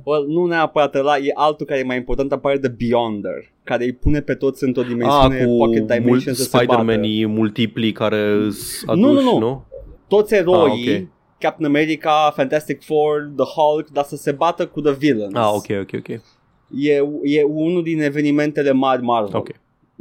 [SPEAKER 1] Well, nu neapărat ăla, e altul care e mai important, apare The Beyonder, care îi pune pe toți într-o dimensiune
[SPEAKER 2] Ah, cu
[SPEAKER 1] pocket
[SPEAKER 2] mult
[SPEAKER 1] dimension să se bată.
[SPEAKER 2] Spider-Man-ii multipli care sunt
[SPEAKER 1] Nu,
[SPEAKER 2] aduși,
[SPEAKER 1] nu,
[SPEAKER 2] nu?
[SPEAKER 1] nu. Toți eroii,
[SPEAKER 2] Ah, ok.
[SPEAKER 1] Captain America, Fantastic Four, The Hulk, dar să se bată cu The Villains.
[SPEAKER 2] Ah, ok, ok, ok.
[SPEAKER 1] E, e unul din evenimentele mari Marvel.
[SPEAKER 2] Ok.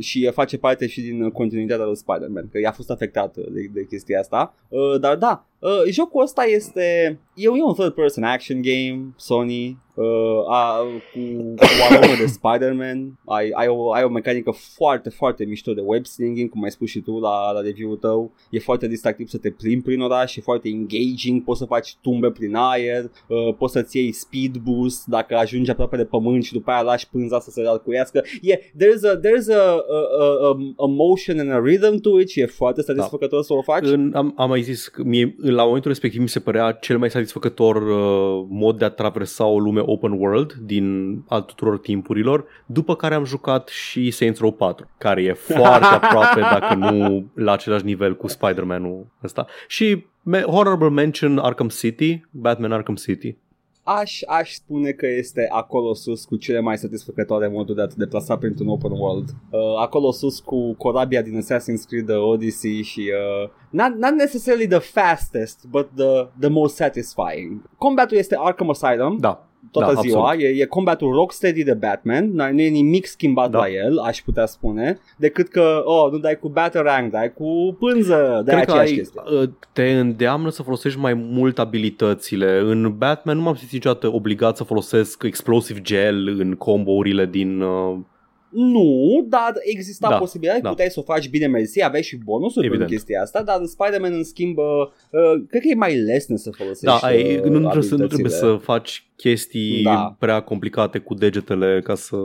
[SPEAKER 1] Și face parte și din continuitatea lui Spider-Man, că i-a fost afectat de, de chestia asta. Uh, dar da, uh, jocul ăsta este... E, e un third person action game, Sony, uh, a, cu, cu aromă de Spider-Man. Ai, ai, o, ai o mecanică foarte, foarte mișto de web slinging, cum ai spus și tu la, la review-ul tău. E foarte distractiv să te plimbi prin oraș, e foarte engaging, poți să faci tumbe prin aer, uh, poți să-ți iei speed boost dacă ajungi aproape de pământ și după aia lași pânza să se alcuiască. E, there's a, there's a, a, a, a, a motion and a rhythm to it și e foarte satisfăcător să o faci.
[SPEAKER 2] În, am, am mai zis că mie, la momentul respectiv mi se părea cel mai satisfăcător uh, mod de a traversa o lume open world din al tuturor timpurilor, după care am jucat și Saints Row 4, care e foarte [laughs] aproape, dacă nu la același nivel cu Spider-Man-ul ăsta. Și me- honorable mention Arkham City, Batman Arkham City.
[SPEAKER 1] Aș, aș spune că este acolo sus cu cele mai satisfăcătoare moduri de a te deplasa printr-un open world. Uh, acolo sus cu corabia din Assassin's Creed The Odyssey și uh, not, not necessarily the fastest, but the, the most satisfying. Combatul este Arkham Asylum.
[SPEAKER 2] Da,
[SPEAKER 1] toată
[SPEAKER 2] Da,
[SPEAKER 1] ziua,
[SPEAKER 2] absolut.
[SPEAKER 1] e, e combatul Rocksteady de Batman, n- nu e nimic schimbat
[SPEAKER 2] Da.
[SPEAKER 1] la el, aș putea spune, decât că, oh, nu dai cu Batarang, dai cu pânză, dai
[SPEAKER 2] Cred că
[SPEAKER 1] aceeași
[SPEAKER 2] ai,
[SPEAKER 1] chestie.
[SPEAKER 2] uh, te îndeamnă să folosești mai mult abilitățile. În Batman nu m-am simțit niciodată obligat să folosesc explosive gel în combourile din... Uh,
[SPEAKER 1] Nu, dar exista
[SPEAKER 2] Da,
[SPEAKER 1] posibilitatea,
[SPEAKER 2] da.
[SPEAKER 1] puteai să o faci bine mersi, aveai și bonusuri
[SPEAKER 2] Evident.
[SPEAKER 1] pentru chestia asta, dar în Spider-Man în schimb, uh, uh, cred că e mai lesne să folosești
[SPEAKER 2] da, ai,
[SPEAKER 1] uh,
[SPEAKER 2] nu, nu, trebuie să, nu trebuie
[SPEAKER 1] abilitățile.
[SPEAKER 2] să faci chestii
[SPEAKER 1] Da.
[SPEAKER 2] prea complicate cu degetele ca să...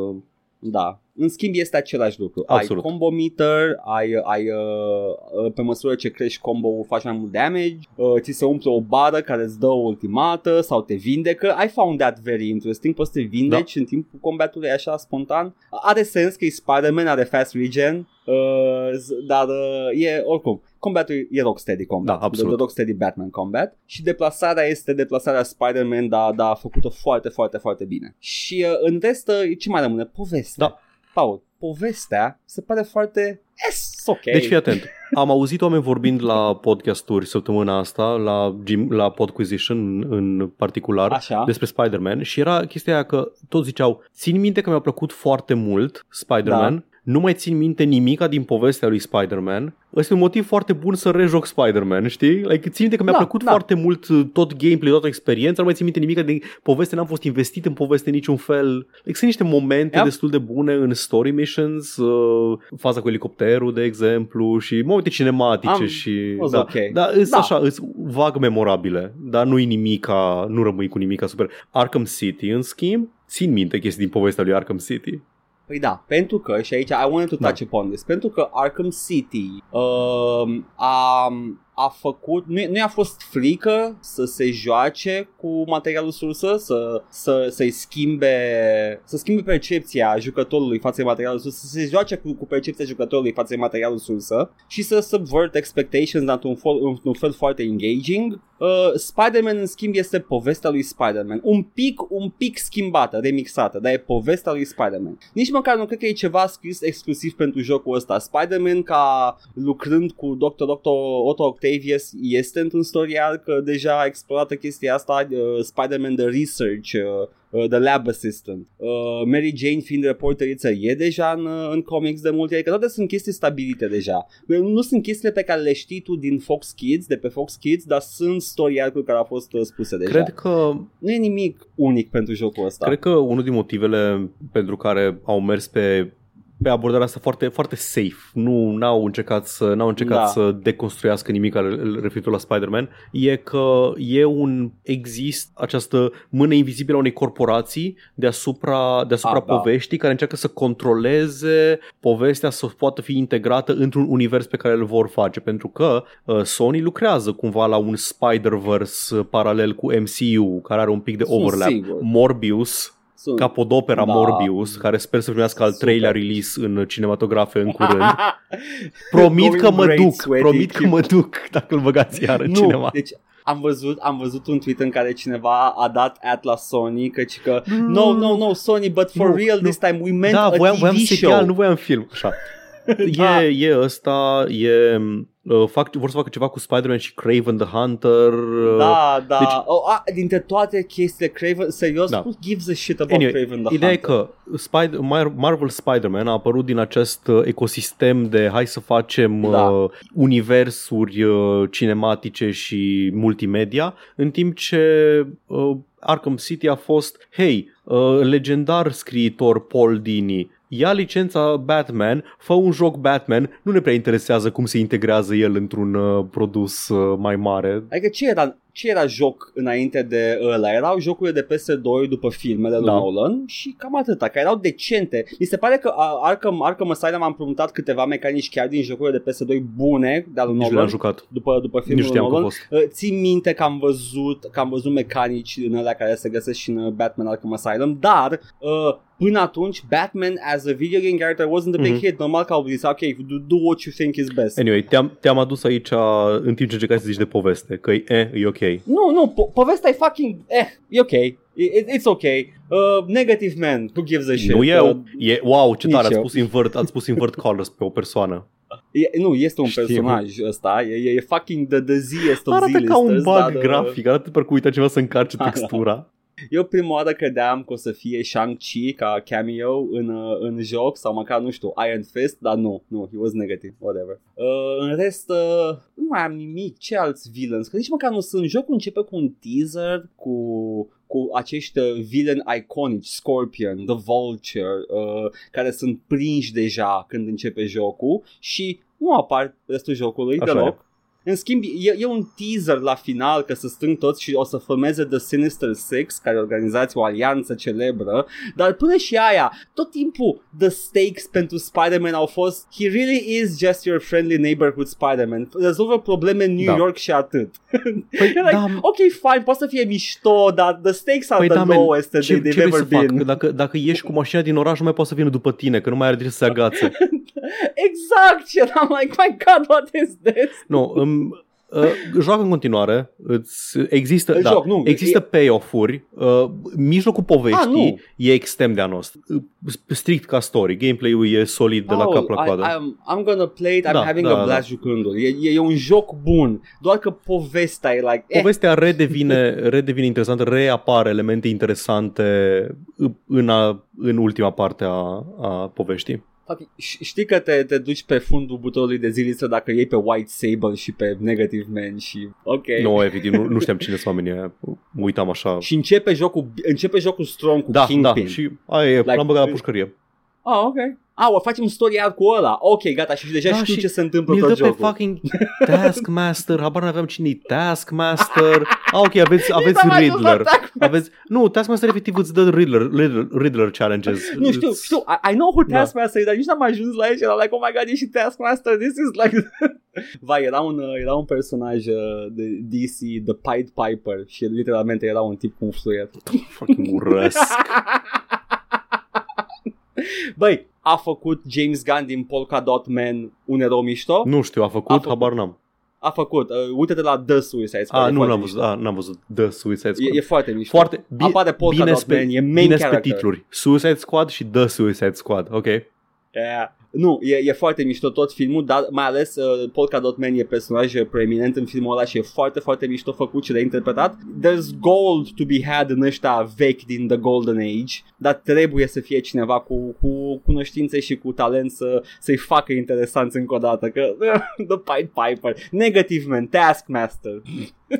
[SPEAKER 1] Da. În schimb este același lucru.
[SPEAKER 2] Absolut.
[SPEAKER 1] Ai combo meter, ai, ai uh, uh, pe măsură ce crești combo faci mai mult damage, uh, ți se umple o bară care îți dă o ultimată sau te vindecă. I found that very interesting. Poți să te vindeci în timpul combatului așa spontan. Are sens că e Spider-Man, are fast regen, uh, z- dar uh, e oricum. Combatul e Rocksteady combat.
[SPEAKER 2] Da, absolut.
[SPEAKER 1] The Rocksteady Batman combat și deplasarea este deplasarea Spider-Man, dar da, a făcut-o foarte, foarte, foarte bine. Și uh, în rest, uh, ce mai rămâne? Povestea.
[SPEAKER 2] Da.
[SPEAKER 1] Paul, povestea se pare foarte... Yes, ok.
[SPEAKER 2] Deci fii atent. Am auzit oameni vorbind la podcasturi săptămâna asta, la, Jim, la Podquisition în particular,
[SPEAKER 1] Așa.
[SPEAKER 2] despre Spider-Man și era chestia aia că toți ziceau, țin minte că mi-a plăcut foarte mult Spider-Man,
[SPEAKER 1] Da.
[SPEAKER 2] Nu mai țin minte nimica din povestea lui Spider-Man. Ăsta e un motiv foarte bun să rejoc Spider-Man, știi? Like, țin minte că mi-a
[SPEAKER 1] Da,
[SPEAKER 2] plăcut
[SPEAKER 1] da.
[SPEAKER 2] foarte mult uh, tot gameplay, toată experiența, nu mai țin minte nimica din poveste, n-am fost investit în poveste în niciun fel. Like, sunt niște momente
[SPEAKER 1] Yep.
[SPEAKER 2] destul de bune în story missions, uh, faza cu elicopterul, de exemplu, și momente cinematice
[SPEAKER 1] Am-
[SPEAKER 2] și...
[SPEAKER 1] was
[SPEAKER 2] Da,
[SPEAKER 1] ok.
[SPEAKER 2] da, îs
[SPEAKER 1] Da.
[SPEAKER 2] așa, îs vag memorabile, dar nu-i nimica, nu rămâi cu nimica super. Arkham City, în schimb, țin minte chestii din povestea lui Arkham City.
[SPEAKER 1] Păi da, pentru că, și aici I wanted to
[SPEAKER 2] Da.
[SPEAKER 1] touch upon this, pentru că Arkham City um, a, a făcut, nu, nu i-a fost frică să se joace cu materialul sursă, să, să, să-i schimbe, să schimbe percepția jucătorului față de materialul sursă, să se joace cu, cu percepția jucătorului față de materialul sursă și să subvert expectations într-un fel, într-un fel foarte engaging. Uh, Spider-Man în schimb este povestea lui Spider-Man, un pic, un pic schimbată, remixată, dar e povestea lui Spider-Man. Nici măcar nu cred că e ceva scris exclusiv pentru jocul ăsta. Spider-Man ca lucrând cu Dr. Dr. Otto Octavius este într-un story arc uh, deja a explorat chestia asta, uh, Spider-Man The Research, uh, uh, The Lab Assistant. Uh, Mary Jane fiind reporteriță e deja în, uh, în comics de multe, adică toate sunt chestii stabilite deja. Nu sunt chestiile pe care le știi tu din Fox Kids, de pe Fox Kids, dar sunt story arc-uri care au fost uh, spuse deja.
[SPEAKER 2] Cred că
[SPEAKER 1] Nu e nimic unic pentru jocul ăsta.
[SPEAKER 2] Cred că unul din motivele pentru care au mers pe pe abordarea asta foarte, foarte safe. Nu n-au încercat să n-au încercat
[SPEAKER 1] Da.
[SPEAKER 2] să deconstruiască nimic al- referitor la Spider-Man. E că e un exist această mână invizibilă a unei corporații deasupra deasupra
[SPEAKER 1] Ah, da.
[SPEAKER 2] poveștii care încearcă să controleze povestea să poată fi integrată într-un univers pe care îl vor face pentru că uh, Sony lucrează cumva la un Spider-Verse uh, paralel cu MCU care are un pic de
[SPEAKER 1] Sunt
[SPEAKER 2] overlap.
[SPEAKER 1] sigur.
[SPEAKER 2] Morbius
[SPEAKER 1] Sunt.
[SPEAKER 2] capodopera
[SPEAKER 1] Da.
[SPEAKER 2] Morbius, care sper să primească al
[SPEAKER 1] Super.
[SPEAKER 2] treilea release în cinematografe în curând. [laughs] Promit
[SPEAKER 1] Going
[SPEAKER 2] că mă
[SPEAKER 1] great,
[SPEAKER 2] duc,
[SPEAKER 1] sweaty.
[SPEAKER 2] promit că mă duc dacă îl băgați iar în
[SPEAKER 1] nu,
[SPEAKER 2] cinema.
[SPEAKER 1] deci am văzut, am văzut un tweet în care cineva a dat at la Sony căci că no, no, no, Sony, but for
[SPEAKER 2] Nu,
[SPEAKER 1] real
[SPEAKER 2] nu.
[SPEAKER 1] this time we meant
[SPEAKER 2] da,
[SPEAKER 1] a
[SPEAKER 2] voiam,
[SPEAKER 1] TV
[SPEAKER 2] voiam
[SPEAKER 1] show.
[SPEAKER 2] serial, nu voiam film. Așa. [laughs]
[SPEAKER 1] Da.
[SPEAKER 2] E, e ăsta, e, uh, fac, vor să facă ceva cu Spider-Man și Craven the Hunter. uh,
[SPEAKER 1] Da, da.
[SPEAKER 2] Deci-
[SPEAKER 1] Deci, oh, a, dintre toate chestiile Craven, serios,
[SPEAKER 2] Da.
[SPEAKER 1] who gives a shit about
[SPEAKER 2] Anyway,
[SPEAKER 1] Craven the
[SPEAKER 2] Ideea e
[SPEAKER 1] Hunter?
[SPEAKER 2] că Spider- Mar- Marvel Spider-Man a apărut din acest uh, ecosistem de hai să facem
[SPEAKER 1] Da.
[SPEAKER 2] uh, universuri uh, cinematice și multimedia, în timp ce uh, Arkham City a fost, hei, uh, legendar scriitor Paul Dini, ia licența Batman, fă un joc Batman, nu ne prea interesează cum se integrează el într-un uh, produs uh, mai mare.
[SPEAKER 1] Adică ce era, ce era joc înainte de ăla? Erau jocurile de PS2 după filmele lui
[SPEAKER 2] Da.
[SPEAKER 1] Nolan și cam atâta, care erau decente. Mi se pare că a, Arkham, Arkham Asylum am împrumutat câteva mecanici chiar din jocurile de PS2 bune de-a lui
[SPEAKER 2] Nici nu
[SPEAKER 1] Nolan.
[SPEAKER 2] le-am jucat.
[SPEAKER 1] după, după
[SPEAKER 2] Nu
[SPEAKER 1] filmul
[SPEAKER 2] știam că a
[SPEAKER 1] Nolan.
[SPEAKER 2] fost.
[SPEAKER 1] Uh, Țin minte că am văzut că am văzut mecanici în alea care se găsesc și în uh, Batman Arkham Asylum, dar uh, până atunci Batman as a video game character wasn't a big
[SPEAKER 2] Mhm.
[SPEAKER 1] hit. Normal că au zis, ok, do, do what you think is best.
[SPEAKER 2] Anyway, te-am, te-am adus aici în timp ce încercați să zici de poveste, că e, e ok.
[SPEAKER 1] Nu, nu, po- povestea e fucking, eh, e ok. It, it's ok. Uh, negative man, who gives a shit?
[SPEAKER 2] Nu
[SPEAKER 1] Uh,
[SPEAKER 2] eu. E, wow, ce
[SPEAKER 1] nici
[SPEAKER 2] tare, ați
[SPEAKER 1] eu.
[SPEAKER 2] pus, invert, ați pus invert colors pe o persoană. [laughs]
[SPEAKER 1] e, nu, este un
[SPEAKER 2] Știu.
[SPEAKER 1] personaj ăsta, e, e, e fucking the disease of
[SPEAKER 2] Arată ca un
[SPEAKER 1] Z-listers,
[SPEAKER 2] bug
[SPEAKER 1] dar, uh,
[SPEAKER 2] grafic, arată parcă uita ceva să încarce
[SPEAKER 1] Da, [laughs] da.
[SPEAKER 2] textura.
[SPEAKER 1] Eu prima oară credeam că o să fie Shang-Chi ca cameo în, uh, în joc sau măcar, nu știu, Iron Fist, dar nu, nu, he was negative, whatever. Uh, în rest, uh, nu mai am nimic, ce alți villains, că nici măcar nu sunt. Jocul începe cu un teaser cu cu acești uh, villain iconici, Scorpion, The Vulture, uh, care sunt prinși deja când începe jocul și nu apar restul jocului
[SPEAKER 2] Așa
[SPEAKER 1] deloc. În schimb, e, e un teaser la final că se strâng toți și o să formeze The Sinister Six, care organizați o alianță celebră, dar până și aia, tot timpul the stakes pentru Spider-Man au fost He really is just your friendly neighborhood Spider-Man. Rezolvă probleme în New
[SPEAKER 2] Da.
[SPEAKER 1] York și atât. [laughs]
[SPEAKER 2] Păi,
[SPEAKER 1] You're like,
[SPEAKER 2] da,
[SPEAKER 1] ok, fine, poate să fie mișto, dar the stakes are
[SPEAKER 2] Păi
[SPEAKER 1] the
[SPEAKER 2] da, man,
[SPEAKER 1] lowest that
[SPEAKER 2] ce,
[SPEAKER 1] they've
[SPEAKER 2] ce vrei
[SPEAKER 1] ever
[SPEAKER 2] să fac?
[SPEAKER 1] been.
[SPEAKER 2] Că dacă, dacă ieși cu mașina din oraș, nu mai poate să vină după tine, că nu mai are drept să se agațe. [laughs]
[SPEAKER 1] Exact! Și eram like, my god, what is this?
[SPEAKER 2] nu, îmi, [laughs] uh, joacă în continuare, îți, există,
[SPEAKER 1] Îl
[SPEAKER 2] da,
[SPEAKER 1] joc, nu,
[SPEAKER 2] există
[SPEAKER 1] e-
[SPEAKER 2] payoff-uri, uh, mijlocul
[SPEAKER 1] Ah,
[SPEAKER 2] poveștii
[SPEAKER 1] nu.
[SPEAKER 2] e extrem de anost. Uh, Strict ca story, gameplay-ul e solid de la
[SPEAKER 1] Paul,
[SPEAKER 2] cap la
[SPEAKER 1] I,
[SPEAKER 2] coadă.
[SPEAKER 1] I'm, I'm gonna play it, I'm
[SPEAKER 2] Da,
[SPEAKER 1] having
[SPEAKER 2] da,
[SPEAKER 1] a blast
[SPEAKER 2] da.
[SPEAKER 1] jucându-l. E, e, e un joc bun, doar că povestea e like, eh,
[SPEAKER 2] Povestea redevine, [laughs] redevine interesantă, reapare elemente interesante în, a, în ultima parte a, a poveștii.
[SPEAKER 1] Fuck, ș- știi că te, te duci pe fundul butonului de ziliță dacă iei pe White Sable și pe Negative Man și ok.
[SPEAKER 2] Nu, efectiv, nu, nu știam cine sunt oamenii aia. Mă uitam așa.
[SPEAKER 1] Și începe jocul, începe jocul strong cu
[SPEAKER 2] Da,
[SPEAKER 1] Kingpin.
[SPEAKER 2] da, și aia e,
[SPEAKER 1] Like-
[SPEAKER 2] l-am băgat la pușcărie.
[SPEAKER 1] Ah, ok. Ah, o facem story arc cu ăla. Ok, gata, și deja
[SPEAKER 2] Da,
[SPEAKER 1] știu
[SPEAKER 2] și
[SPEAKER 1] ce se întâmplă
[SPEAKER 2] Mi-l
[SPEAKER 1] tot
[SPEAKER 2] dă pe
[SPEAKER 1] jocul.
[SPEAKER 2] fucking Taskmaster, habar n-aveam cine e Taskmaster. Ah, ok, aveți, aveți
[SPEAKER 1] s-a mai dus la
[SPEAKER 2] Riddler.
[SPEAKER 1] Taskmaster.
[SPEAKER 2] Aveți, nu, Taskmaster efectiv îți dă Riddler, Riddler, Riddler challenges.
[SPEAKER 1] Nu știu,
[SPEAKER 2] Îți-
[SPEAKER 1] știu, I, I know who
[SPEAKER 2] Da.
[SPEAKER 1] Taskmaster e, dar nici n-am ajuns la el și eram like, oh my god, e și Taskmaster, this is like... [laughs] Vai, era un, uh, era un personaj uh, de DC, The Pied Piper și literalmente era un tip cu un fluier.
[SPEAKER 2] Fucking urăsc. [laughs]
[SPEAKER 1] Băi, a făcut James Gunn din Polka Dot Man un erou mișto?
[SPEAKER 2] Nu știu, a făcut,
[SPEAKER 1] A făcut.
[SPEAKER 2] habar n-am.
[SPEAKER 1] A făcut. Uh, uite-te la The Suicide Squad.
[SPEAKER 2] A,
[SPEAKER 1] e
[SPEAKER 2] nu,
[SPEAKER 1] foarte
[SPEAKER 2] n-am văzut,
[SPEAKER 1] mișto.
[SPEAKER 2] a, n-am văzut The Suicide Squad.
[SPEAKER 1] E, e foarte mișto.
[SPEAKER 2] Foarte bi-
[SPEAKER 1] Apare Polka
[SPEAKER 2] bine
[SPEAKER 1] Dot
[SPEAKER 2] spe-
[SPEAKER 1] Man, e main
[SPEAKER 2] bine spre
[SPEAKER 1] character.
[SPEAKER 2] titluri. Suicide Squad și The Suicide Squad, ok?
[SPEAKER 1] Yeah. Nu, e, e foarte mișto tot filmul, dar mai ales uh, Polka Dot Man e personaj preeminent în filmul ăla și e foarte, foarte mișto făcut și de interpretat. There's gold to be had în ăștia vechi din The Golden Age, dar trebuie să fie cineva cu, cu cunoștințe și cu talent să, să-i facă interesanți încă o dată, că [laughs] The Pied Piper, Negative Man, Taskmaster,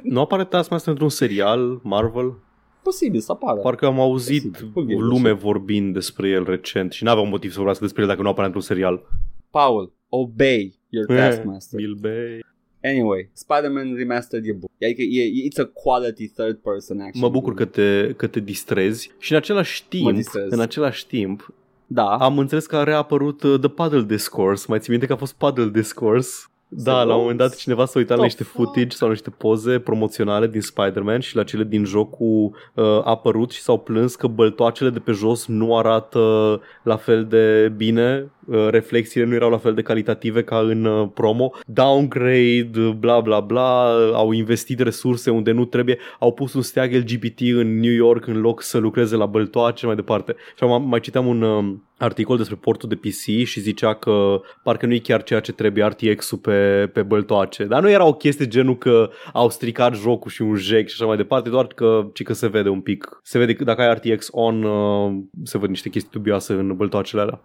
[SPEAKER 2] Nu apare Taskmaster într-un serial, Marvel?
[SPEAKER 1] Posibil să apară.
[SPEAKER 2] Parcă am auzit
[SPEAKER 1] Posibil. Who gives a
[SPEAKER 2] lume
[SPEAKER 1] shit?
[SPEAKER 2] vorbind despre el recent și n-aveau motiv să vorbească despre el dacă nu apare într-un serial.
[SPEAKER 1] Paul, obey your Taskmaster.
[SPEAKER 2] Bill Bay.
[SPEAKER 1] Anyway, Spider-Man Remastered e bun. Adică e, it's a quality third person action.
[SPEAKER 2] Mă bucur că te, că te distrezi și în același timp,
[SPEAKER 1] distrez.
[SPEAKER 2] în același timp,
[SPEAKER 1] Da.
[SPEAKER 2] am înțeles că a reapărut uh, The Paddle Discourse. Mai ții minte că a fost Paddle Discourse? Da, la un moment dat cineva s-a uitat la
[SPEAKER 1] The
[SPEAKER 2] niște
[SPEAKER 1] fuck?
[SPEAKER 2] footage sau niște poze promoționale din Spider-Man și la cele din jocul uh, a apărut și s-au plâns că băltoacele de pe jos nu arată la fel de bine, uh, reflexiile nu erau la fel de calitative ca în uh, promo, downgrade, uh, bla bla bla, uh, au investit resurse unde nu trebuie, au pus un steag LGBT în New York în loc să lucreze la băltoace și mai departe. Și am, mai citeam un uh, articol despre portul de PC și zicea că parcă nu e chiar ceea ce trebuie RTX-ul pe, pe băltoace. Dar nu era o chestie genul că au stricat jocul și un jec și așa mai departe, doar că, ci că se vede un pic. Se vede că dacă ai RTX on, uh, se văd niște chestii dubioase în băltoacele alea.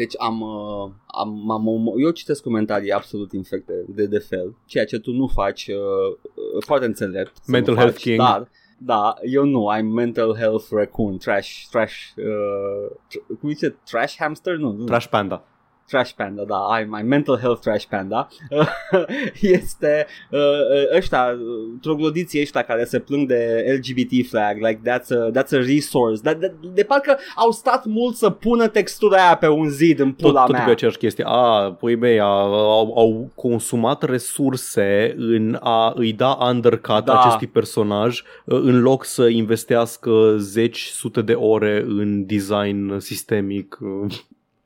[SPEAKER 1] Deci am, uh, am, am, am, eu citesc comentarii absolut infecte de, de fel, ceea ce tu nu faci uh, uh, foarte înțelept. să
[SPEAKER 2] Mental
[SPEAKER 1] nu
[SPEAKER 2] health
[SPEAKER 1] faci,
[SPEAKER 2] king.
[SPEAKER 1] Dar, da, eu nu, I'm mental health raccoon, trash, trash, uh, tr- cum zice, trash hamster? Nu, nu.
[SPEAKER 2] Trash Panda.
[SPEAKER 1] Trash Panda, da, ai my mental health Trash Panda [laughs] este uh, uh, ăștia, uh, troglodiții ăștia care se plâng de LGBT flag, like that's a, that's a resource, de, de, de parcă au stat mult să pună textura aia pe un zid în
[SPEAKER 2] Tot,
[SPEAKER 1] pula
[SPEAKER 2] tot
[SPEAKER 1] mea.
[SPEAKER 2] pe aceeași chestie. A, păi mei, a, au, au consumat resurse în a îi da undercut
[SPEAKER 1] Da.
[SPEAKER 2] acestui personaj uh, în loc să investească zeci, sute de ore în design sistemic.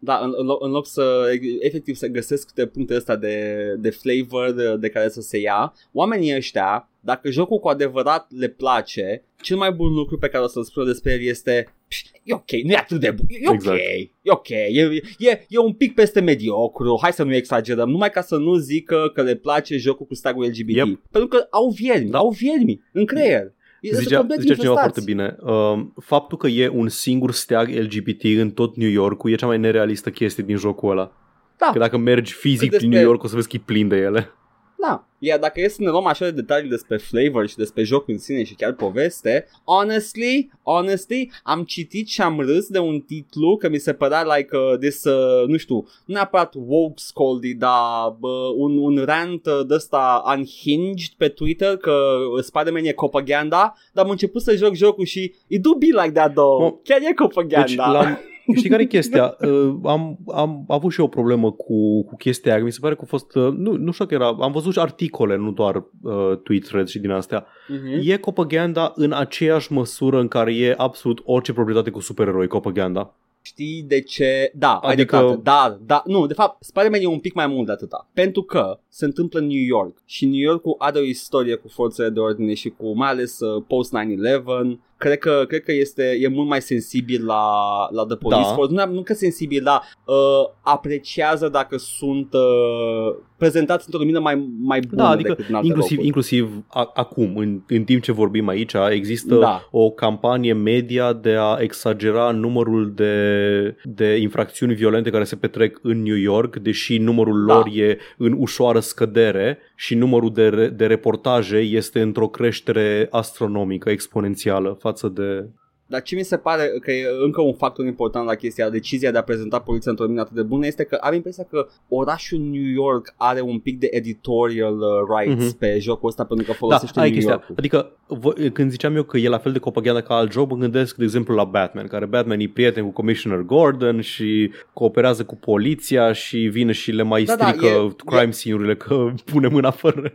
[SPEAKER 2] Uh.
[SPEAKER 1] Da, în, în, loc, în loc să efectiv să găsesc câte puncte ăsta de, de flavor de, de care să se ia, oamenii ăștia dacă jocul cu adevărat le place, cel mai bun lucru pe care o să-l spun despre el este "Pș, e ok, nu e atât de bun, e ok,
[SPEAKER 2] Exact.
[SPEAKER 1] e ok, e, e, e un pic peste mediocru, hai să nu exagerăm, numai ca să nu zică că le place jocul cu stagul LGBT.
[SPEAKER 2] Yep.
[SPEAKER 1] Pentru că au viermi,
[SPEAKER 2] Da.
[SPEAKER 1] au viermi în creier. E- sunt
[SPEAKER 2] Zicea,
[SPEAKER 1] complet
[SPEAKER 2] zicea cineva
[SPEAKER 1] infestați.
[SPEAKER 2] foarte bine. Uh, faptul că e un singur steag LGBT în tot New York e cea mai nerealistă chestie din jocul ăla.
[SPEAKER 1] Da.
[SPEAKER 2] Că dacă mergi fizic
[SPEAKER 1] Despre-
[SPEAKER 2] prin New York o să vezi că e plin de ele.
[SPEAKER 1] Da, iar dacă e să ne luăm așa de detalii despre flavor și despre jocul în sine și chiar poveste, honestly, honestly, am citit și am râs de un titlu că mi se părea like uh, this, uh, nu știu, nu neapărat woke scoldy, dar bă, un, un rant uh, de ăsta unhinged pe Twitter că Spider-Man e propaganda, dar am început să joc jocul și it do be like that though,
[SPEAKER 2] Mă,
[SPEAKER 1] chiar e propaganda.
[SPEAKER 2] Deci, l-am, [laughs] știi care e chestia? Uh, am, am avut și eu o problemă cu, cu chestia aia. Mi se pare că a fost... Uh, nu, nu știu că era... Am văzut și articole, nu doar uh, tweet threads și din astea.
[SPEAKER 1] Mhm.
[SPEAKER 2] E propaganda în aceeași măsură în care e absolut orice proprietate cu supereroi propaganda.
[SPEAKER 1] Știi de ce? Da, ai
[SPEAKER 2] Adică-
[SPEAKER 1] dreptate. Da, da, nu, de fapt, Spider-Man e un pic mai mult de atâta. Pentru că se întâmplă în New York și New Yorkul are o istorie cu forțele de ordine și cu mai ales uh, post 9/11. Cred că, cred că este, e mult mai sensibil la, la The Police
[SPEAKER 2] Da.
[SPEAKER 1] Force. Nu, nu că sensibil, dar uh, apreciază dacă sunt uh, prezentați într-o lumină mai, mai bună
[SPEAKER 2] Da, adică
[SPEAKER 1] decât în alte
[SPEAKER 2] inclusiv,
[SPEAKER 1] locuri.
[SPEAKER 2] inclusiv a, acum, în, în timp ce vorbim aici, există
[SPEAKER 1] Da.
[SPEAKER 2] o campanie media de a exagera numărul de, de infracțiuni violente care se petrec în New York, deși numărul
[SPEAKER 1] Da.
[SPEAKER 2] lor e în ușoară scădere și numărul de, re, de reportaje este într-o creștere astronomică, exponențială față de...
[SPEAKER 1] Dar ce mi se pare că e încă un factor important la chestia, decizia de a prezenta poliția într-o lumină atât de bună este că am impresia că orașul New York are un pic de editorial uh, rights
[SPEAKER 2] Mhm.
[SPEAKER 1] pe jocul ăsta pentru că
[SPEAKER 2] Da,
[SPEAKER 1] folosește
[SPEAKER 2] aia e
[SPEAKER 1] New
[SPEAKER 2] chestia.
[SPEAKER 1] York.
[SPEAKER 2] Adică vă- când ziceam eu că e la fel de propaganda ca alt joc, mă gândesc, de exemplu, la Batman, care Batman e prieten cu Commissioner Gordon și cooperează cu poliția și vine și le mai
[SPEAKER 1] Da, da,
[SPEAKER 2] strică
[SPEAKER 1] e-
[SPEAKER 2] crime scene-urile că [laughs] pune mâna fără...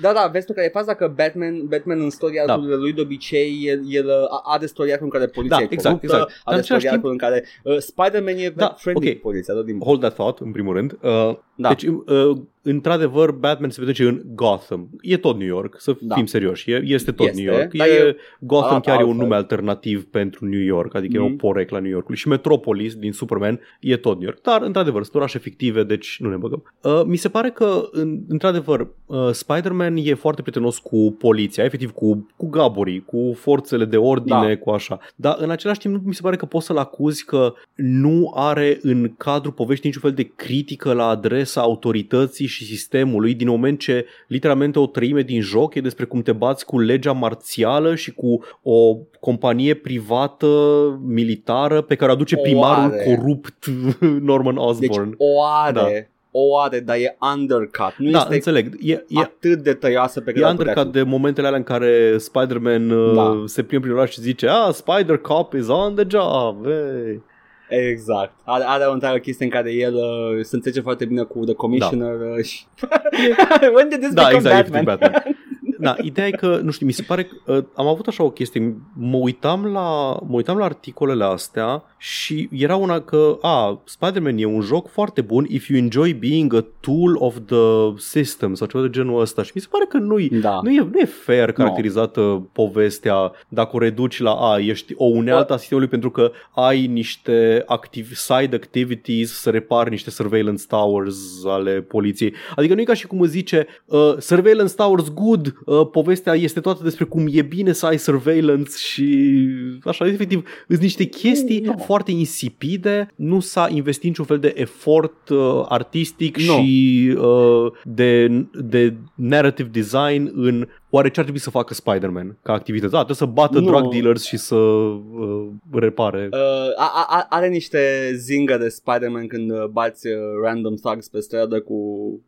[SPEAKER 1] Da, da, vezi tu că e faza că Batman, Batman în storia
[SPEAKER 2] Da.
[SPEAKER 1] lui de obicei el, el uh, are storia în care poliția
[SPEAKER 2] Da,
[SPEAKER 1] e
[SPEAKER 2] exact,
[SPEAKER 1] coruptă,
[SPEAKER 2] exact. Dar
[SPEAKER 1] are
[SPEAKER 2] în același
[SPEAKER 1] storia
[SPEAKER 2] timp-
[SPEAKER 1] în care uh, Spider-Man e
[SPEAKER 2] Da,
[SPEAKER 1] friendly
[SPEAKER 2] ok.
[SPEAKER 1] cu poliția, da, din
[SPEAKER 2] Hold that thought, în primul rând. Uh,
[SPEAKER 1] Da.
[SPEAKER 2] Deci, uh, într-adevăr, Batman se petrece în Gotham. E tot New York, să
[SPEAKER 1] Da.
[SPEAKER 2] fim serioși. E, este tot
[SPEAKER 1] Este,
[SPEAKER 2] New York.
[SPEAKER 1] dar
[SPEAKER 2] E,
[SPEAKER 1] e-
[SPEAKER 2] Gotham
[SPEAKER 1] arată
[SPEAKER 2] chiar e un
[SPEAKER 1] altfel.
[SPEAKER 2] nume alternativ pentru New York, adică e o
[SPEAKER 1] Mhm.
[SPEAKER 2] poreclă a New Yorkului. Și Metropolis din Superman e tot New York. Dar, într-adevăr, sunt orașe fictive, deci nu ne băgăm. Uh, mi se pare că, în, într-adevăr, uh, Spider-Man e foarte prietenos cu poliția, efectiv cu, cu gaborii, cu forțele de ordine,
[SPEAKER 1] Da.
[SPEAKER 2] cu așa. Dar, în același timp, nu mi se pare că poți să-l acuzi că nu are în cadrul poveștii niciun fel de critică la adresa autorității și sistemului din moment ce literalmente o treime din joc e despre cum te bați cu legea marțială și cu o companie privată militară pe care o aduce
[SPEAKER 1] O
[SPEAKER 2] primarul
[SPEAKER 1] are.
[SPEAKER 2] corupt [laughs] Norman
[SPEAKER 1] Deci
[SPEAKER 2] Osborn.
[SPEAKER 1] o are, o are, dar e undercut. Nu
[SPEAKER 2] da,
[SPEAKER 1] este
[SPEAKER 2] înțeleg. E, e,
[SPEAKER 1] atât de tăioasă pe care
[SPEAKER 2] E
[SPEAKER 1] ar putea
[SPEAKER 2] undercut
[SPEAKER 1] fi.
[SPEAKER 2] de momentele alea în care Spider-Man uh,
[SPEAKER 1] Da.
[SPEAKER 2] se plimbă prin oraș și zice Ah, Spider-Cop is on the job hey.
[SPEAKER 1] Exact. Are, are o întreagă chestie în care el uh, se înțelege foarte bine cu The Commissioner uh, și... [laughs] When did this
[SPEAKER 2] Da,
[SPEAKER 1] become
[SPEAKER 2] exact,
[SPEAKER 1] Batman?
[SPEAKER 2] efectiv Batman. [laughs] Da, ideea e că, nu știu, mi se pare că uh, am avut așa o chestie, mă uitam la, mă uitam la articolele astea și era una că, a, Spider-Man e un joc foarte bun if you enjoy being a tool of the system sau ceva de genul ăsta și mi se pare că nu-i,
[SPEAKER 1] Da.
[SPEAKER 2] nu, e, nu e fair caracterizată povestea dacă o reduci la, a, ești o unealtă a sistemului pentru că ai niște activ, side activities să repari niște surveillance towers ale poliției. Adică nu e ca și cum îți zice uh, surveillance towers good, uh, povestea este toată despre cum e bine să ai surveillance și așa, efectiv, sunt niște chestii
[SPEAKER 1] Nu.
[SPEAKER 2] foarte insipide, nu s-a investit niciun fel de efort uh, artistic
[SPEAKER 1] Nu.
[SPEAKER 2] și uh, de, de narrative design în oare ce ar trebui să facă Spider-Man ca activitate? Da, trebuie să bată
[SPEAKER 1] Nu.
[SPEAKER 2] drug dealers și să uh, repare.
[SPEAKER 1] Uh, a, a, are niște zingă de Spider-Man când uh, bați uh, random thugs pe stradă cu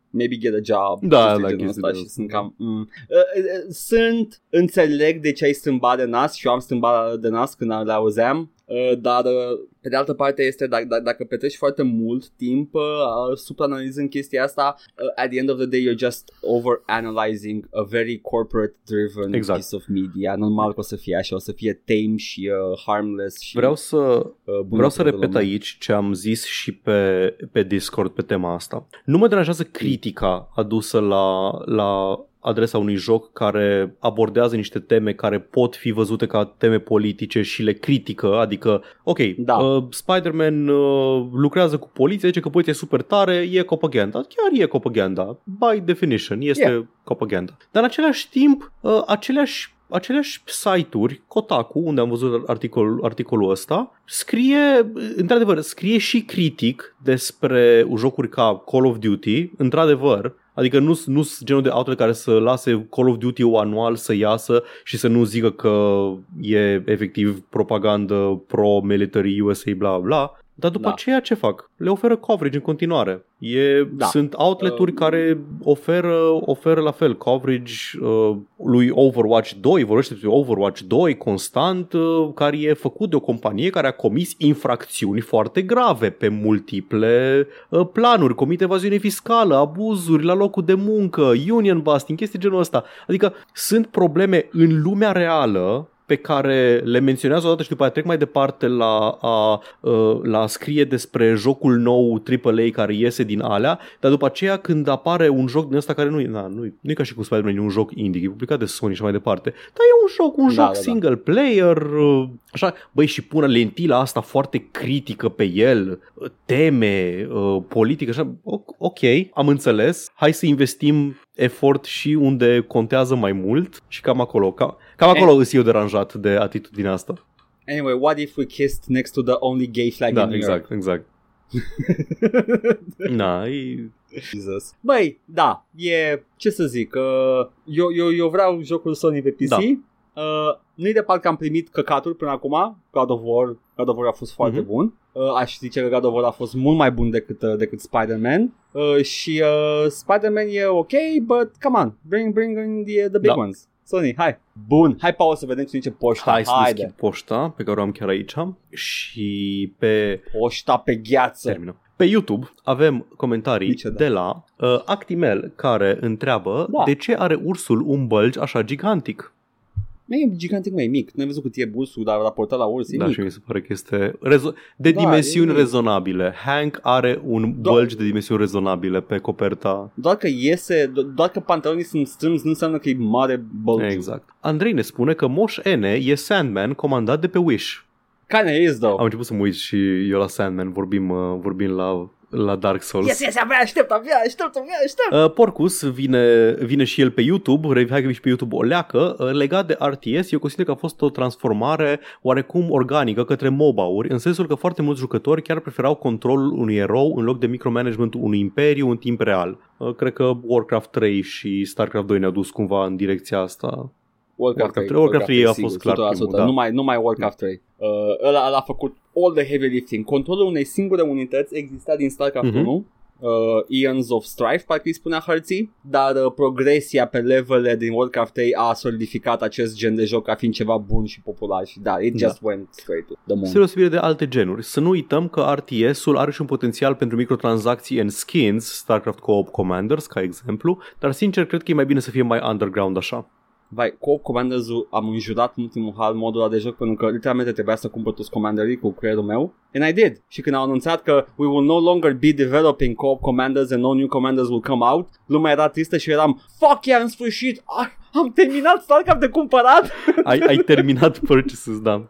[SPEAKER 1] maybe get a job.
[SPEAKER 2] Da,
[SPEAKER 1] chestii
[SPEAKER 2] da,
[SPEAKER 1] genul
[SPEAKER 2] chestii
[SPEAKER 1] ăsta
[SPEAKER 2] de
[SPEAKER 1] și
[SPEAKER 2] astea.
[SPEAKER 1] sunt cam... Mm. Uh, uh, sunt, înțeleg de ce ai strâmbat de nas și eu am strâmbat de nas când le auzeam. Uh, dar uh, pe de altă parte este dacă, dacă, dacă petreci foarte mult timp uh, supraanalizând chestia asta uh, at the end of the day you're just overanalyzing a very corporate driven
[SPEAKER 2] Exact.
[SPEAKER 1] piece of media normal că o să fie așa o să fie tame și uh, harmless și
[SPEAKER 2] Vreau să,
[SPEAKER 1] uh, bună
[SPEAKER 2] vreau să
[SPEAKER 1] pentru
[SPEAKER 2] repet
[SPEAKER 1] lumea.
[SPEAKER 2] aici ce am zis și pe, pe Discord pe tema asta. Nu mă deranjează critica adusă la, la adresa unui joc care abordează niște teme care pot fi văzute ca teme politice și le critică, adică, ok,
[SPEAKER 1] Da.
[SPEAKER 2] uh, Spider-Man uh, lucrează cu poliția, zice că poliția e super tare, e propaganda. Chiar e propaganda, by definition, este
[SPEAKER 1] Yeah.
[SPEAKER 2] propaganda. Dar în același timp, uh, aceleași aceleași site-uri, Kotaku, unde am văzut articol, articolul ăsta, scrie, într-adevăr, scrie și critic despre jocuri ca Call of Duty, într-adevăr, Adică nu sunt genul de outlet care să lase Call of Duty anual să iasă și să nu zică că e efectiv propagandă pro-military USA bla bla. Dar după
[SPEAKER 1] Da.
[SPEAKER 2] aceea ce fac? Le oferă coverage în continuare. E,
[SPEAKER 1] Da.
[SPEAKER 2] Sunt outlet-uri
[SPEAKER 1] Uh,
[SPEAKER 2] care oferă, oferă la fel coverage uh, lui Overwatch 2, vorbește despre Overwatch 2 constant, uh, care e făcut de o companie care a comis infracțiuni foarte grave pe multiple uh, planuri, comite evaziune fiscală, abuzuri la locul de muncă, union busting, chestii genul ăsta. Adică sunt probleme în lumea reală pe care le menționează odată și după aia trec mai departe la a, uh, la a scrie despre jocul nou AAA care iese din alea, dar după aceea când apare un joc din ăsta care nu e, na, nu, e- nu e ca și cum Spider-Man e un joc indie, e publicat de Sony și mai departe, dar e un joc, un
[SPEAKER 1] Da,
[SPEAKER 2] joc
[SPEAKER 1] da, da.
[SPEAKER 2] single player, uh, așa, băi și pune lentila asta foarte critică pe el, uh, teme, uh, politică, așa, o- ok, am înțeles, hai să investim efort și unde contează mai mult și cam acolo, cam, cam acolo îs eu deranjat de atitudinea asta.
[SPEAKER 1] Anyway, what if we kissed next to the only gay flag
[SPEAKER 2] Da,
[SPEAKER 1] in New
[SPEAKER 2] exact, exact. [laughs] Na, e...
[SPEAKER 1] Jesus. Băi, da, e, ce să zic, uh, eu, eu, eu vreau jocul Sony pe PC.
[SPEAKER 2] Da.
[SPEAKER 1] Uh, nu-i de parcă am primit căcaturi până acum. God of War, God of War a fost foarte
[SPEAKER 2] Mhm.
[SPEAKER 1] bun. Uh, aș zice că God of War a fost mult mai bun decât, uh, decât Spider-Man. Uh, și uh, Spider-Man e ok, but come on, bring, bring in the, the big
[SPEAKER 2] Da.
[SPEAKER 1] ones. Sony, hai. Bun, hai pauză să vedem cine ce poșta.
[SPEAKER 2] Hai să
[SPEAKER 1] Haide.
[SPEAKER 2] deschid poșta pe care o am chiar aici și pe
[SPEAKER 1] Poșta pe gheață.
[SPEAKER 2] Termină. Pe YouTube avem comentarii
[SPEAKER 1] Niciodată.
[SPEAKER 2] de la uh, Actimel care întreabă
[SPEAKER 1] Da.
[SPEAKER 2] de ce are ursul un bălci așa gigantic.
[SPEAKER 1] Nu e gigantic, mai mic. Nu ai văzut cât e bursul, dar raportat la urs, e
[SPEAKER 2] Da,
[SPEAKER 1] mic.
[SPEAKER 2] și mi se pare că este rezo- de
[SPEAKER 1] Da,
[SPEAKER 2] dimensiuni
[SPEAKER 1] e mic.
[SPEAKER 2] rezonabile. Hank are un
[SPEAKER 1] Da.
[SPEAKER 2] bălci de dimensiuni rezonabile pe coperta.
[SPEAKER 1] Doar că iese, do- doar că pantalonii sunt strâmți nu înseamnă că e mare bălciu.
[SPEAKER 2] Exact. Andrei ne spune că Moș N e Sandman comandat de pe Wish.
[SPEAKER 1] Care e though?
[SPEAKER 2] Am început să mă uit și eu la Sandman vorbim, uh, vorbim la, la Dark Souls.
[SPEAKER 1] Yes, yes, abia aștept, abia aștept, abia aștept.
[SPEAKER 2] Uh, Porcus vine, vine și el pe YouTube, Hai că și pe YouTube o leacă, uh, legat de RTS, eu consider că a fost o transformare oarecum organică către MOBA-uri, în sensul că foarte mulți jucători chiar preferau controlul unui erou în loc de micromanagementul unui imperiu în timp real. Uh, Cred că Warcraft 3 și StarCraft 2 ne-au dus cumva în direcția asta.
[SPEAKER 1] Warcraft,
[SPEAKER 2] Warcraft
[SPEAKER 1] 3,
[SPEAKER 2] Warcraft 3 a
[SPEAKER 1] sigur,
[SPEAKER 2] fost clar
[SPEAKER 1] 100%,
[SPEAKER 2] primul, da.
[SPEAKER 1] numai, numai Warcraft 3. Uh, ăla, ăla a făcut all the heavy lifting. Controlul unei singure unități exista din StarCraft
[SPEAKER 2] Mhm.
[SPEAKER 1] 1, uh, Eons of Strife, parcă îi spunea hărții, dar uh, progresia pe levele din Warcraft 3 a solidificat acest gen de joc ca fiind ceva bun și popular și da, it
[SPEAKER 2] Da.
[SPEAKER 1] just went straight to the moon.
[SPEAKER 2] Spre deosebire de alte genuri. Să nu uităm că RTS-ul are și un potențial pentru microtransacții and skins, StarCraft Co-op Commanders, ca exemplu, dar sincer cred că e mai bine să fie mai underground așa.
[SPEAKER 1] Vai, Co-op commanders am înjurat în ultimul hal modul ăla de joc pentru că literalmente trebuia să cumpăr toți commanderii cu creierul meu. And I did. Și când au anunțat că we will no longer be developing Co-op commanders and no new commanders will come out, lumea era tristă și eu eram fuck yeah, în sfârșit, ah, am terminat StarCraft de cumpărat.
[SPEAKER 2] Ai, ai terminat purchases, da.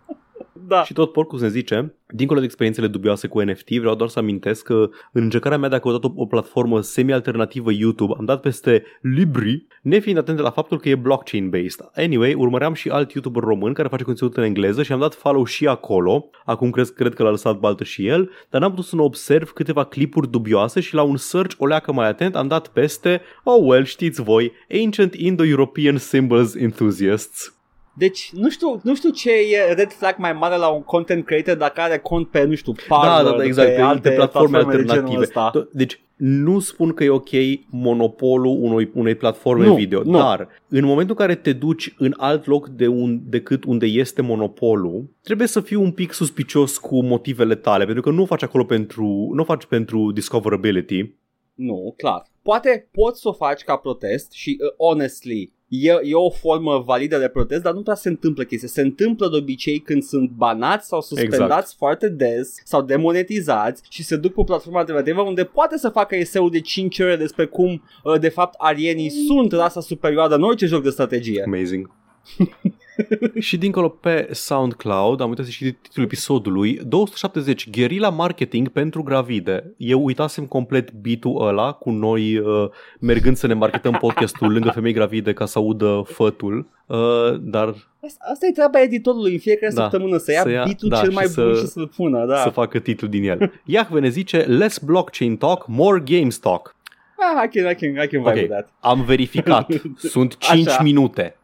[SPEAKER 1] Da.
[SPEAKER 2] Și tot Porcus ne zice, dincolo de experiențele dubioase cu NFT, vreau doar să amintesc că în încercarea mea de a căuta o, o platformă semi-alternativă YouTube, am dat peste Libri, nefiind atent de la faptul că e blockchain-based. Anyway, urmăream și alt YouTuber român care face conținut în engleză și am dat follow și acolo. Acum cred, cred că l-a lăsat baltă și el, dar n-am putut să nu observ câteva clipuri dubioase și la un search o leacă mai atent am dat peste, oh well, știți voi, Ancient Indo-European Symbols Enthusiasts.
[SPEAKER 1] Deci, nu știu, nu știu ce e red flag mai mare la un content creator dacă are cont pe, nu știu,
[SPEAKER 2] Da,
[SPEAKER 1] Parler,
[SPEAKER 2] da, da, exact,
[SPEAKER 1] pe,
[SPEAKER 2] pe,
[SPEAKER 1] alte
[SPEAKER 2] pe platforme
[SPEAKER 1] de genul
[SPEAKER 2] alternative.
[SPEAKER 1] ăsta.
[SPEAKER 2] Do- Deci nu spun că e ok monopolul unui, unei platforme
[SPEAKER 1] Nu,
[SPEAKER 2] video,
[SPEAKER 1] nu.
[SPEAKER 2] dar în momentul în care te duci în alt loc de un, decât unde este monopolul, trebuie să fii un pic suspicios cu motivele tale, pentru că nu o faci acolo pentru, nu o faci pentru discoverability.
[SPEAKER 1] Nu, clar. Poate poți să o faci ca protest și, uh, honestly, e, e o formă validă de protest, dar nu prea se întâmplă chestia. Se întâmplă de obicei când sunt banați sau suspendați exact. foarte des sau demonetizați și se duc pe platforma alternativă unde poate să facă eseu de 5 ore despre cum uh, de fapt arienii sunt rasa superioară în orice joc de strategie.
[SPEAKER 2] Amazing. [laughs] [laughs] și dincolo pe SoundCloud, am uitat să și titlul episodului, 270 Guerilla Marketing pentru gravide. Eu uitasem complet beat-ul ăla cu noi uh, mergând să ne marketăm podcastul lângă femei gravide ca să audă fătul, uh, dar...
[SPEAKER 1] Asta e treaba editorului în fiecare da, săptămână, să ia, să ia beat-ul da, cel mai bun să, și să-l pună. Da.
[SPEAKER 2] Să facă titlul din el. Iahve ne zice Less blockchain talk, more games talk.
[SPEAKER 1] Ah, I can, I can, I can okay. that.
[SPEAKER 2] Am verificat. [laughs] Sunt 5 Așa. minute.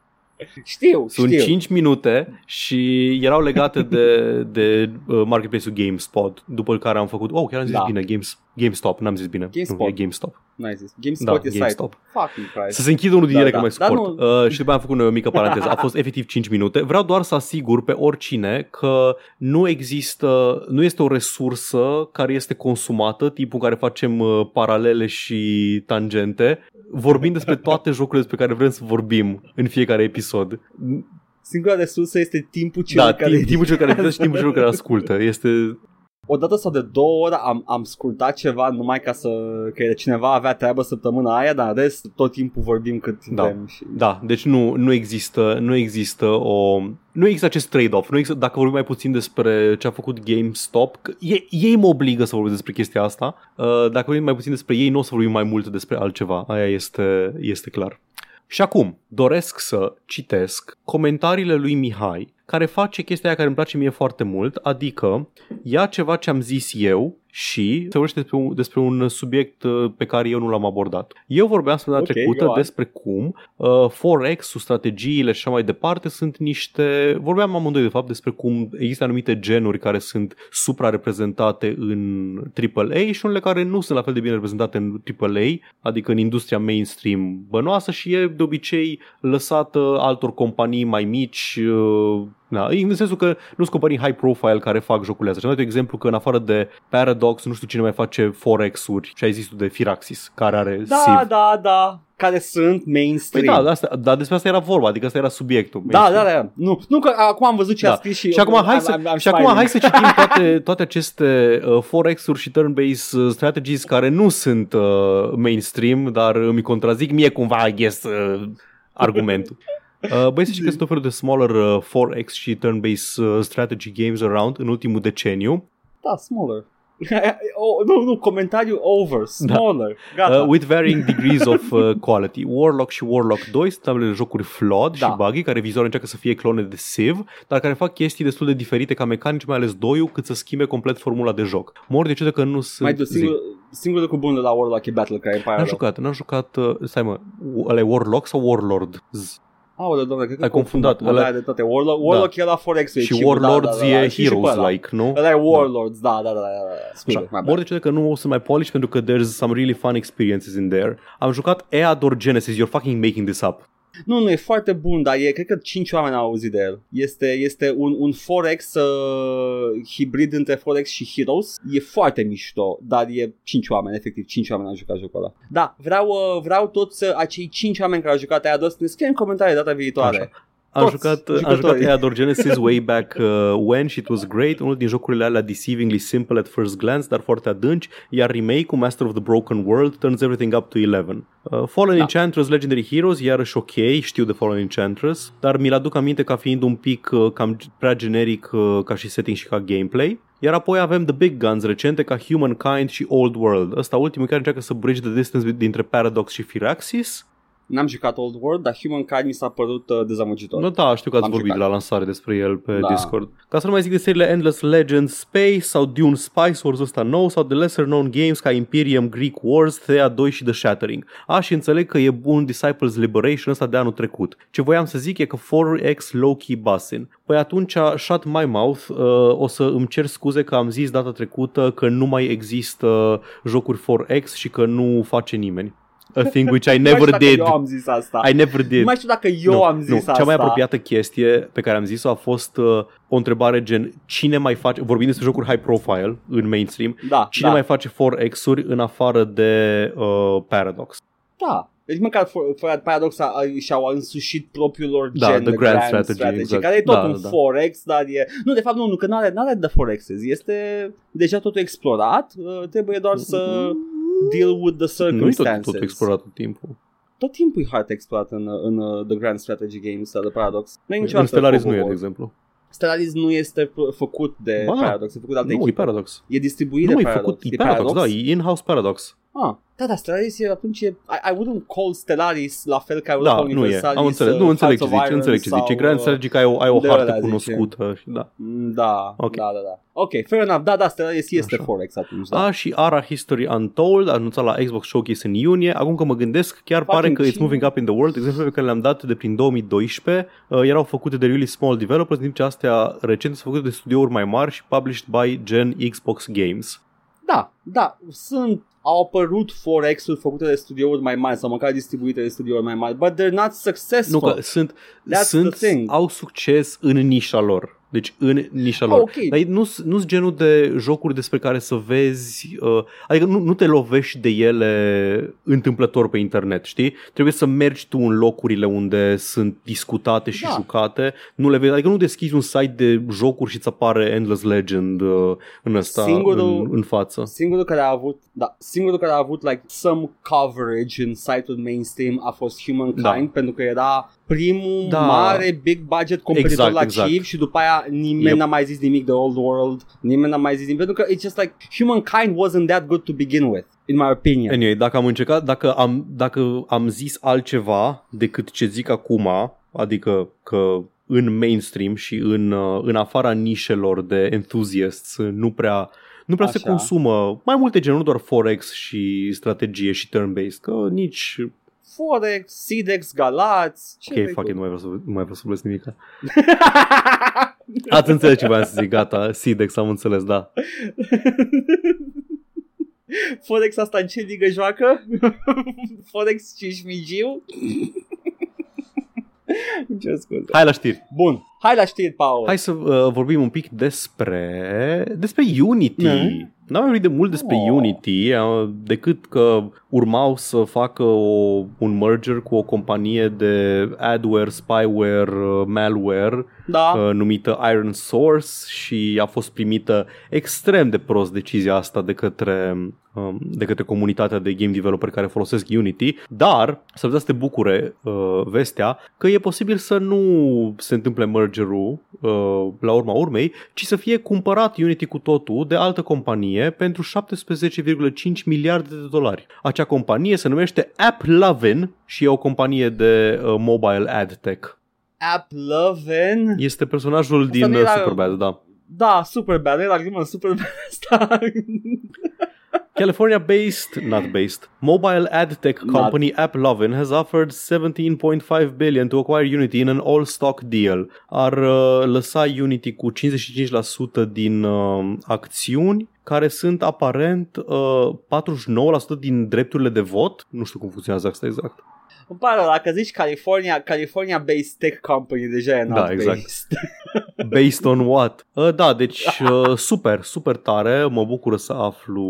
[SPEAKER 1] Știu,
[SPEAKER 2] Sunt
[SPEAKER 1] știu.
[SPEAKER 2] 5 minute și erau legate de, de uh, marketplace-ul GameSpot, după care am făcut, oh, chiar am zis da. bine, Games, GameStop, n-am zis bine.
[SPEAKER 1] GameSpot. Nu,
[SPEAKER 2] e GameStop.
[SPEAKER 1] N-ai zis. GameSpot da, e GameStop. site. Fucking Christ.
[SPEAKER 2] Să se închidă unul din da, ele da. că mai scurt. Nu... Uh, și după aia am făcut o mică paranteză. A fost efectiv 5 minute. Vreau doar să asigur pe oricine că nu există, nu este o resursă care este consumată, tipul în care facem uh, paralele și tangente, vorbind despre toate [laughs] jocurile despre care vrem să vorbim în fiecare episod.
[SPEAKER 1] Singura resursă este timpul celor
[SPEAKER 2] da,
[SPEAKER 1] care...
[SPEAKER 2] timpul celor care și timpul celor care ascultă. Este
[SPEAKER 1] o dată sau de două ori am, am scurtat ceva numai ca să că cineva avea treabă săptămâna aia, dar rest tot timpul vorbim cât
[SPEAKER 2] da.
[SPEAKER 1] vrem. Și...
[SPEAKER 2] Da, deci nu, nu există nu există o nu există acest trade-off. Nu există, dacă vorbim mai puțin despre ce a făcut GameStop, că ei, ei mă obligă să vorbim despre chestia asta. Uh, dacă vorbim mai puțin despre ei, nu o să vorbim mai mult despre altceva. Aia este, este clar. Și acum, doresc să citesc comentariile lui Mihai, care face chestia aia care îmi place mie foarte mult, adică ia ceva ce am zis eu și se vorbește despre un, despre un subiect uh, pe care eu nu l-am abordat. Eu vorbeam săptămâna okay, trecută despre cum uh, Forex-ul, strategiile și așa mai departe sunt niște... Vorbeam amândoi de fapt despre cum există anumite genuri care sunt suprareprezentate în AAA și unele care nu sunt la fel de bine reprezentate în AAA, adică în industria mainstream bănoasă și e de obicei lăsată altor companii mai mici uh, da, în sensul că nu sunt companii high profile care fac jocurile astea. Și am dat exemplu că în afară de Paradox, nu știu cine mai face Forex-uri și ai zis tu de Firaxis, care are
[SPEAKER 1] Da,
[SPEAKER 2] SIV.
[SPEAKER 1] da, da care sunt mainstream.
[SPEAKER 2] Păi da, asta, da, despre asta era vorba, adică asta era subiectul.
[SPEAKER 1] Da, da, da. Nu, nu că acum am văzut ce da. a scris și...
[SPEAKER 2] Și acum hai să, am, am și acum hai să citim [laughs] toate, toate aceste uh, forex-uri și turn-based uh, strategies care nu sunt uh, mainstream, dar îmi contrazic mie cumva, I guess, uh, argumentul. [laughs] Uh, băi, să știi că sunt o felul de smaller uh, 4X și turn-based uh, strategy games around în ultimul deceniu.
[SPEAKER 1] Da, smaller. [laughs] oh, nu, nu, comentariu over, da. smaller, da. gata.
[SPEAKER 2] Uh, with varying degrees of uh, quality. Warlock și Warlock 2 sunt ambele jocuri flawed da. și buggy, care vizual încearcă să fie clone de Civ, dar care fac chestii destul de diferite ca mecanici, mai ales 2 cât să schimbe complet formula de joc. Mor de că nu sunt...
[SPEAKER 1] Mai du, singur, singurul lucru bun de la Warlock e Battle Cry
[SPEAKER 2] N-am jucat, n-am jucat, uh, stai mă, ăla e Warlock sau Warlord?
[SPEAKER 1] Z. Aoleu, doamne, cred că
[SPEAKER 2] ai confundat.
[SPEAKER 1] Ăla de toate. Warlock, Warlock da. e la Forex.
[SPEAKER 2] Și Warlords da, da, da, e Heroes-like, nu?
[SPEAKER 1] Ăla e Warlords, da, da, da. da,
[SPEAKER 2] da. Mor de că nu o să mai polish pentru că there's some really fun experiences in there. Am jucat Eador Genesis, you're fucking making this up.
[SPEAKER 1] Nu, nu, e foarte bun, dar e, cred că 5 oameni au auzit de el. Este, este un, un Forex uh, hibrid între Forex și Heroes. E foarte mișto, dar e 5 oameni, efectiv 5 oameni au jucat jocul ăla. Da, vreau, uh, vreau toți uh, acei 5 oameni care au jucat aia să ne scrie în comentarii data viitoare. Așa.
[SPEAKER 2] Am jucat, am jucat Eador Genesis way back uh, when și it was great, unul din jocurile alea deceivingly simple at first glance, dar foarte adânci, iar remake-ul Master of the Broken World turns everything up to 11. Uh, Fallen da. Enchantress Legendary Heroes, iarăși ok, știu de Fallen Enchantress, dar mi-l aduc aminte ca fiind un pic uh, cam prea generic uh, ca și setting și ca gameplay. Iar apoi avem The Big Guns recente ca Humankind și Old World. Ăsta ultimul care încearcă să bridge the distance dintre Paradox și Firaxis
[SPEAKER 1] N-am jucat Old World, dar Humankind mi s-a părut uh, dezamăgitor.
[SPEAKER 2] Nu, da, știu că ați Am vorbit jucat. la lansare despre el pe da. Discord. Ca să nu mai zic de seriile Endless Legends Space sau Dune Spice Wars ăsta nou sau de lesser known games ca Imperium Greek Wars, Thea 2 și The Shattering. A, și înțeleg că e bun Disciples Liberation ăsta de anul trecut. Ce voiam să zic e că 4X low-key bussin. Păi atunci, shut my mouth, uh, o să îmi cer scuze că am zis data trecută că nu mai există jocuri 4X și că nu face nimeni a thing which I never
[SPEAKER 1] nu
[SPEAKER 2] did.
[SPEAKER 1] Eu am zis asta.
[SPEAKER 2] I never did. Nu
[SPEAKER 1] mai știu dacă eu
[SPEAKER 2] nu,
[SPEAKER 1] am zis
[SPEAKER 2] nu.
[SPEAKER 1] asta.
[SPEAKER 2] Cea mai apropiată chestie pe care am zis-o a fost uh, o întrebare gen cine mai face, vorbim despre jocuri high profile în mainstream,
[SPEAKER 1] da,
[SPEAKER 2] cine
[SPEAKER 1] da.
[SPEAKER 2] mai face 4X-uri în afară de uh, Paradox?
[SPEAKER 1] Da, Deci măcar fără Paradox a, și-au însușit propriul lor
[SPEAKER 2] Da,
[SPEAKER 1] gen
[SPEAKER 2] the
[SPEAKER 1] de
[SPEAKER 2] grand strategy, exact.
[SPEAKER 1] care e tot
[SPEAKER 2] Da,
[SPEAKER 1] un
[SPEAKER 2] da, da.
[SPEAKER 1] forex, dar e... Nu, de fapt nu, nu că nu are, nu are de forexes, este deja totul explorat, uh, trebuie doar să deal with the
[SPEAKER 2] Nu e tot,
[SPEAKER 1] circumstances.
[SPEAKER 2] tot explorat tot timpul.
[SPEAKER 1] Tot timpul e hard explorat în, în uh, The Grand Strategy Games de Paradox. Nu e
[SPEAKER 2] În
[SPEAKER 1] niciodată
[SPEAKER 2] Stellaris nu e, de
[SPEAKER 1] overworld.
[SPEAKER 2] exemplu.
[SPEAKER 1] Stellaris nu este f- făcut de
[SPEAKER 2] Ba da.
[SPEAKER 1] Paradox, e făcut de alte
[SPEAKER 2] Nu, e
[SPEAKER 1] echipe.
[SPEAKER 2] Paradox.
[SPEAKER 1] E distribuit
[SPEAKER 2] Nu,
[SPEAKER 1] de
[SPEAKER 2] e
[SPEAKER 1] Paradox.
[SPEAKER 2] făcut, e Paradox, da, e in-house Paradox.
[SPEAKER 1] Ah, da, da, Stellaris e atunci e, I, I wouldn't call Stellaris la fel ca I would
[SPEAKER 2] Da,
[SPEAKER 1] call
[SPEAKER 2] nu e.
[SPEAKER 1] Universalis,
[SPEAKER 2] Am înțeles,
[SPEAKER 1] uh,
[SPEAKER 2] nu înțeleg ce
[SPEAKER 1] Hearts of
[SPEAKER 2] zici,
[SPEAKER 1] Iron
[SPEAKER 2] înțeleg ce
[SPEAKER 1] sau,
[SPEAKER 2] zici. E Grand
[SPEAKER 1] uh,
[SPEAKER 2] Strategy că ai o, ai o
[SPEAKER 1] de
[SPEAKER 2] hartă
[SPEAKER 1] ăla zice.
[SPEAKER 2] cunoscută. și Da.
[SPEAKER 1] mm, Da,
[SPEAKER 2] Ok.
[SPEAKER 1] da, da, da. Ok, fair enough. Da, da, Stellaris este
[SPEAKER 2] Așa.
[SPEAKER 1] Forex atunci, da.
[SPEAKER 2] A, și Ara History Untold, anunțat la Xbox Showcase în iunie. Acum că mă gândesc, chiar pare
[SPEAKER 1] Fucking
[SPEAKER 2] că It's
[SPEAKER 1] cine?
[SPEAKER 2] Moving Up in the World, exemplele pe care le-am dat de prin 2012, uh, erau făcute de really small developers, în timp ce astea recent sunt făcute de studiouri mai mari și published by Gen Xbox Games.
[SPEAKER 1] Da, da, sunt au apărut Forex-uri făcute de studiouri mai mari sau măcar distribuite de studiouri mai mari, but they're not
[SPEAKER 2] Nu
[SPEAKER 1] successful.
[SPEAKER 2] că sunt,
[SPEAKER 1] That's
[SPEAKER 2] sunt
[SPEAKER 1] the thing.
[SPEAKER 2] au succes în nișa lor. Deci în nișa lor.
[SPEAKER 1] Ah, ok.
[SPEAKER 2] Dar nu sunt genul de jocuri despre care să vezi, uh, adică nu, nu te lovești de ele întâmplător pe internet, știi? Trebuie să mergi tu în locurile unde sunt discutate și
[SPEAKER 1] Da.
[SPEAKER 2] jucate, nu le vezi, adică nu deschizi un site de jocuri și îți apare Endless Legend uh, în ăsta,
[SPEAKER 1] Singurul-
[SPEAKER 2] în, în față.
[SPEAKER 1] Singurul care a avut, da, singurul care a avut like some coverage în site-ul mainstream a fost Humankind
[SPEAKER 2] Da.
[SPEAKER 1] pentru că era primul
[SPEAKER 2] Da.
[SPEAKER 1] mare big budget competitor
[SPEAKER 2] Exact,
[SPEAKER 1] la
[SPEAKER 2] exact.
[SPEAKER 1] Chiv și după aia nimeni
[SPEAKER 2] Yep.
[SPEAKER 1] n-a mai zis nimic de Old World, nimeni n-a mai zis nimic pentru că it's just like Humankind wasn't that good to begin with, in my opinion.
[SPEAKER 2] Anyway, dacă am încercat, dacă am, dacă am zis altceva decât ce zic acum, adică că în mainstream și în, uh, în afara nișelor de enthusiasts nu prea nu prea se
[SPEAKER 1] Așa.
[SPEAKER 2] consumă mai multe genuri, nu doar Forex și strategie și turn-based, că nici...
[SPEAKER 1] Forex, Sidex, Galați, ce
[SPEAKER 2] Ok,
[SPEAKER 1] vrei
[SPEAKER 2] fuck
[SPEAKER 1] tu?
[SPEAKER 2] it, nu mai vreau să, nu mai vreau să vorbesc nimic. Ați înțeles ce vreau să zic, gata, Sidex, am înțeles, da. [laughs]
[SPEAKER 1] Forex asta în ce ligă joacă? [laughs] Forex Cismigiu? [laughs] ce scuze.
[SPEAKER 2] Hai la știri.
[SPEAKER 1] Bun, hai la știri, Paul.
[SPEAKER 2] Hai să uh, vorbim un pic despre despre Unity.
[SPEAKER 1] Mhm.
[SPEAKER 2] N-am vorbit de mult despre
[SPEAKER 1] Oh.
[SPEAKER 2] Unity, uh, decât că urmau să facă o, un merger cu o companie de adware, spyware, uh, malware
[SPEAKER 1] Da,
[SPEAKER 2] uh, numită Iron Source și a fost primită extrem de prost decizia asta de către, um, de către comunitatea de game developer care folosesc Unity, dar să putea să te bucure uh, vestea că e posibil să nu se întâmple mergerul uh, la urma urmei, ci să fie cumpărat Unity cu totul de altă companie pentru 17,5 miliarde de dolari. Acea companie se numește AppLovin și e o companie de uh, mobile ad tech.
[SPEAKER 1] App Loven.
[SPEAKER 2] Este personajul
[SPEAKER 1] Asta
[SPEAKER 2] din
[SPEAKER 1] nu
[SPEAKER 2] uh,
[SPEAKER 1] era-
[SPEAKER 2] Superbad, da.
[SPEAKER 1] Da, super bad, era glumă super bad [laughs] asta.
[SPEAKER 2] California-based, not based, mobile ad tech
[SPEAKER 1] Not.
[SPEAKER 2] company AppLovin has offered 17.5 billion to acquire Unity in an all-stock deal. Ar uh, lăsa Unity cu 55% din uh, acțiuni care sunt aparent uh, 49% din drepturile de vot. Nu știu cum funcționează asta exact.
[SPEAKER 1] Îmi pare rău, dacă zici California, California based tech company deja e not
[SPEAKER 2] Da, exact.
[SPEAKER 1] based. [laughs]
[SPEAKER 2] Based on what? Uh, da, deci [laughs] uh, super, super tare. Mă bucur să aflu,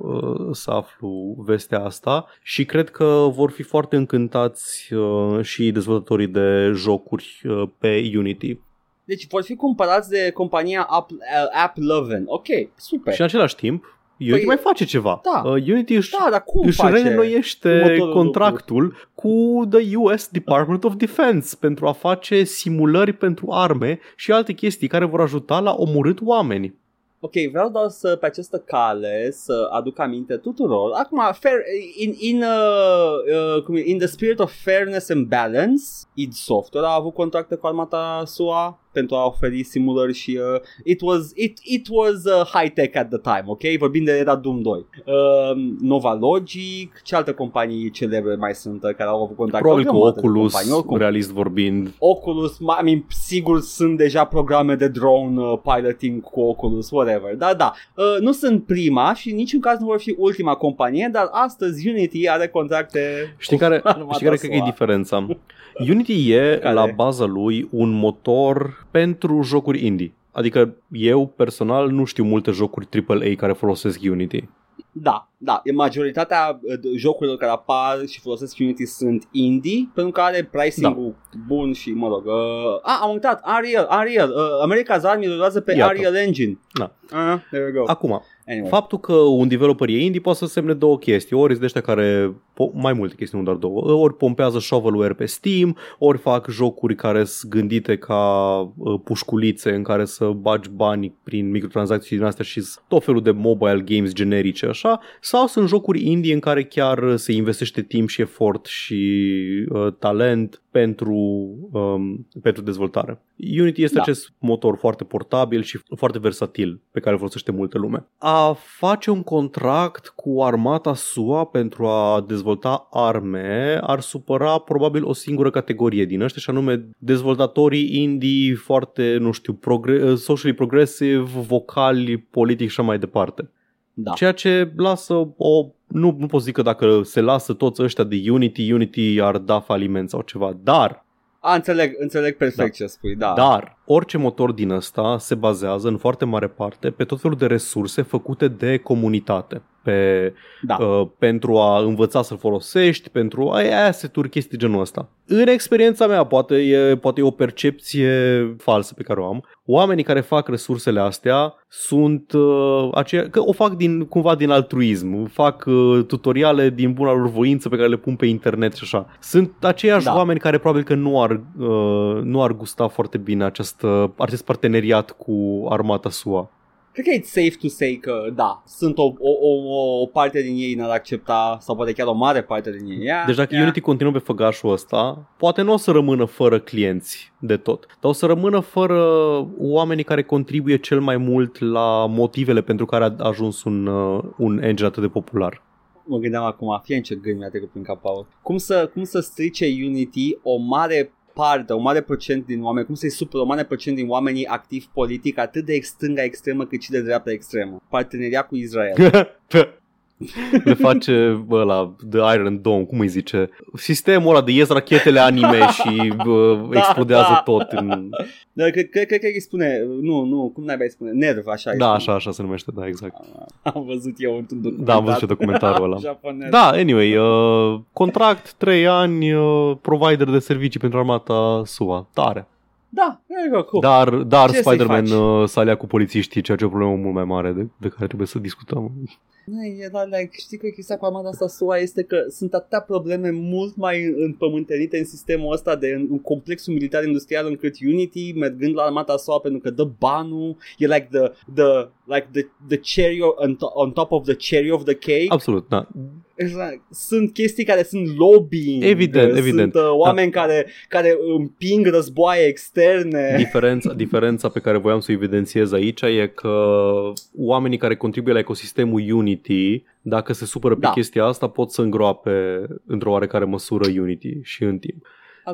[SPEAKER 2] uh, să aflu vestea asta și cred că vor fi foarte încântați uh, și dezvoltatorii de jocuri uh, pe Unity.
[SPEAKER 1] Deci vor fi cumpărați de compania App, uh, App Loven. Ok, super.
[SPEAKER 2] Și în același timp, Unity
[SPEAKER 1] Păi,
[SPEAKER 2] mai face ceva.
[SPEAKER 1] da.
[SPEAKER 2] Uh, Unity își,
[SPEAKER 1] Da, dar cum
[SPEAKER 2] își
[SPEAKER 1] face
[SPEAKER 2] reînnoiește
[SPEAKER 1] următorul
[SPEAKER 2] contractul cu The US Department of Defense pentru a face simulări pentru arme și alte chestii care vor ajuta la omorât oameni.
[SPEAKER 1] Ok, vreau doar să pe această cale să aduc aminte tuturor. Acum, fair, in, in, uh, uh, cum e, in the spirit of fairness and balance, id Software a avut contracte cu armata SUA pentru a oferi simulări și uh, it was it, it was uh, high tech at the time, ok? Vorbim de era Doom 2. Uh, Nova Logic, ce alte companii celebre mai sunt uh, care au avut contracte?
[SPEAKER 2] Probabil
[SPEAKER 1] O
[SPEAKER 2] cu
[SPEAKER 1] grămadă de
[SPEAKER 2] Oculus,
[SPEAKER 1] companii, oricum.
[SPEAKER 2] realist vorbind.
[SPEAKER 1] Oculus, ma- I mean, sigur sunt deja programe de drone uh, piloting cu Oculus, whatever. Da, da. Uh, nu sunt prima și în niciun caz nu vor fi ultima companie, dar astăzi Unity are contracte
[SPEAKER 2] Știi
[SPEAKER 1] cu
[SPEAKER 2] care, [laughs]
[SPEAKER 1] armata
[SPEAKER 2] știi care cred că e
[SPEAKER 1] SUA.
[SPEAKER 2] diferența? Unity e
[SPEAKER 1] Care?
[SPEAKER 2] la baza lui un motor pentru jocuri indie. Adică eu personal nu știu multe jocuri AAA care folosesc Unity.
[SPEAKER 1] Da, da, e majoritatea uh, jocurilor care apar și folosesc Unity sunt indie, pentru că are pricing-ul da. bun și, mă rog, uh, a, am uitat, Unreal, Unreal, uh, America's Army rulează pe Iată. Unreal Engine.
[SPEAKER 2] Da.
[SPEAKER 1] Uh, there we go.
[SPEAKER 2] Acum, Anyway. Faptul că un developer e indie poate să semne două chestii. Ori de ăștia care, mai multe chestii, nu doar două, ori pompează shovelware pe Steam, ori fac jocuri care sunt gândite ca uh, pușculițe în care să bagi bani prin microtransacții din astea și tot felul de mobile games generice așa, sau sunt jocuri indie în care chiar se investește timp și efort și uh, talent pentru, um, pentru dezvoltare. Unity este da. acest motor foarte portabil și foarte versatil pe care îl folosește multă lume. A face un contract cu armata SUA pentru a dezvolta arme ar supăra probabil o singură categorie din ăștia și anume dezvoltatorii indie foarte, nu știu, progre- socially progressive, vocali, politic și așa mai departe. Da. Ceea ce lasă o nu, nu pot zic că dacă se lasă toți ăștia de Unity, Unity ar da faliment sau ceva, dar...
[SPEAKER 1] A, înțeleg, înțeleg perfect da. ce spui, da.
[SPEAKER 2] Dar orice motor din ăsta se bazează în foarte mare parte pe tot felul de resurse făcute de comunitate pe, da. uh, pentru a învăța să-l folosești, pentru a asset-uri, chestii genul ăsta. În experiența mea, poate e, poate e o percepție falsă pe care o am, oamenii care fac resursele astea sunt uh, aceia, că o fac din, cumva din altruism, fac uh, tutoriale din buna lor voință pe care le pun pe internet și așa. Sunt aceiași da. oameni care probabil că nu ar, uh, nu ar gusta foarte bine acest, uh, acest parteneriat cu armata SUA.
[SPEAKER 1] Cred că e safe to say că da, sunt o, o, o, o parte din ei n-ar accepta sau poate chiar o mare parte din ei. Yeah,
[SPEAKER 2] deci dacă yeah. Unity continuă pe făgașul ăsta, poate nu o să rămână fără clienți de tot, dar o să rămână fără oamenii care contribuie cel mai mult la motivele pentru care a ajuns un, uh, un engine atât de popular
[SPEAKER 1] mă gândeam acum, fie în ce gând mi-a trecut prin cap, Cum să, cum să strice Unity o mare parte, un mare procent din oameni, cum să-i supără un mare procent din oamenii activi politic, atât de stânga extremă cât și de dreapta extremă. Parteneria cu Israel. [laughs] [laughs]
[SPEAKER 2] le face ăla, The Iron Dome, cum îi zice, sistemul ăla de ies rachetele anime [laughs] și bă, da, explodează da. tot. În...
[SPEAKER 1] Da, cred, cred, cred că îi spune, nu, nu, cum n-ai mai spune, nerv, așa
[SPEAKER 2] Da, așa, așa se numește, da, exact.
[SPEAKER 1] Am văzut eu un documentar.
[SPEAKER 2] Da, am văzut și documentarul ăla. [laughs] da, anyway, uh, contract, 3 ani, uh, provider de servicii pentru armata SUA, tare.
[SPEAKER 1] Da, go, cool.
[SPEAKER 2] Dar, dar Spider-Man uh, s-a cu polițiștii, ceea ce e o problemă mult mai mare de, de care trebuie să discutăm.
[SPEAKER 1] E, dar like, știi că chestia cu armata asta SUA este că sunt atâtea probleme mult mai împământenite în sistemul ăsta de în, în complexul militar industrial încât Unity mergând la armata SUA pentru că dă banul, e like the, the, like the, the cherry on, to- on top of the cherry of the cake.
[SPEAKER 2] Absolut, da
[SPEAKER 1] exact. sunt chestii care sunt lobbying.
[SPEAKER 2] Evident, sunt, evident.
[SPEAKER 1] Sunt uh, oameni da. care, care împing războaie externe.
[SPEAKER 2] Diferența, diferența pe care voiam să o evidențiez aici e că oamenii care contribuie la ecosistemul Unity, dacă se supără pe da. chestia asta, pot să îngroape într-o oarecare măsură Unity și în timp.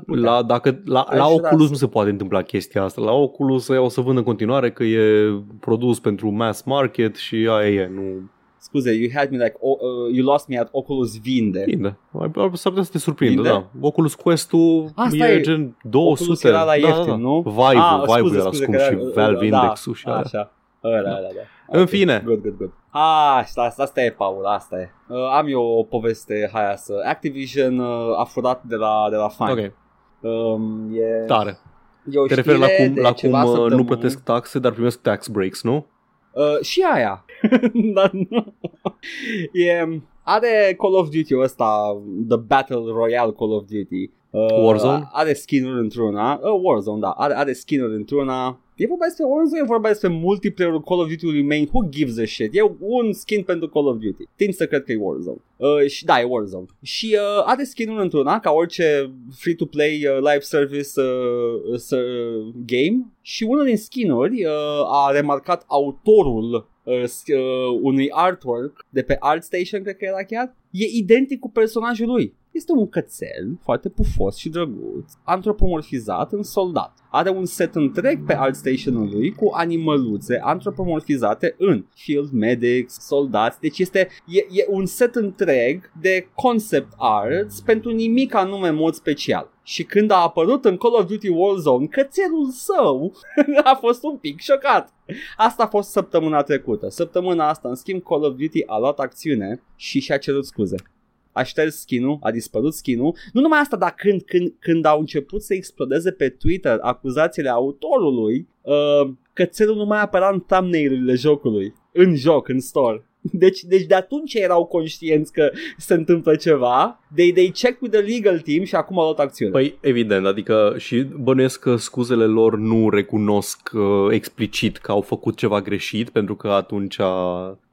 [SPEAKER 2] La, dacă, la, la Oculus nu se poate întâmpla chestia asta. La Oculus o să vândă în continuare că e produs pentru mass market și aia e. Nu,
[SPEAKER 1] Scuze, you had me like, oh, uh, you lost me at Oculus Vinde.
[SPEAKER 2] Vinde. S-ar putea să te surprindă, Vinde? da. Oculus Quest-ul Asta e, e gen 200. Oculus
[SPEAKER 1] era la ieftin, da, da, da. nu?
[SPEAKER 2] Vibe-ul, ah, Vibe-ul era scump și Valve da, Index-ul și
[SPEAKER 1] aia. Așa. Ăla, da. da, da.
[SPEAKER 2] Okay. În fine.
[SPEAKER 1] Good, good, good. Ah, asta, asta e, Paul, asta e. Uh, am eu o poveste să. Activision uh, a furat de la, de la fan.
[SPEAKER 2] Ok.
[SPEAKER 1] Um, e...
[SPEAKER 2] Tare. E Te referi la cum, la cum uh, nu plătesc taxe, dar primesc tax breaks, nu?
[SPEAKER 1] Uh, și aia. [laughs] Dar nu. e, are Call of Duty ăsta, The Battle Royale Call of Duty.
[SPEAKER 2] Uh, Warzone?
[SPEAKER 1] Are skin-uri într-una. Uh, Warzone, da. Are, are skin-uri într-una. E vorba despre Warzone, e vorba despre multiplayer Call of Duty Remain. Who gives a shit? E un skin pentru Call of Duty. Tind să cred că e Warzone. Uh, și, da, e Warzone. Și uh, are skin-uri într-una, ca orice free-to-play uh, live service uh, uh, game. Și unul din skin-uri uh, a remarcat autorul uh, uh, unui artwork de pe ArtStation, cred că era chiar, e identic cu personajul lui. Este un cățel foarte pufos și drăguț, antropomorfizat în soldat. Are un set întreg pe alt stationul lui cu animăluțe antropomorfizate în field medics, soldați. Deci este e, e un set întreg de concept arts pentru nimic anume în mod special. Și când a apărut în Call of Duty Warzone, cățelul său [laughs] a fost un pic șocat. Asta a fost săptămâna trecută. Săptămâna asta, în schimb, Call of Duty a luat acțiune și și-a cerut scuze aș șters skin a dispărut skin Nu numai asta, dar când, când, când au început să explodeze pe Twitter acuzațiile autorului, uh, cățelul nu mai apăra în thumbnail-urile jocului, în joc, în store. [laughs] Deci, deci de atunci erau conștienți că se întâmplă ceva, they, they check with the legal team și acum au luat acțiune.
[SPEAKER 2] Păi evident, adică și bănuiesc că scuzele lor nu recunosc uh, explicit că au făcut ceva greșit, pentru că atunci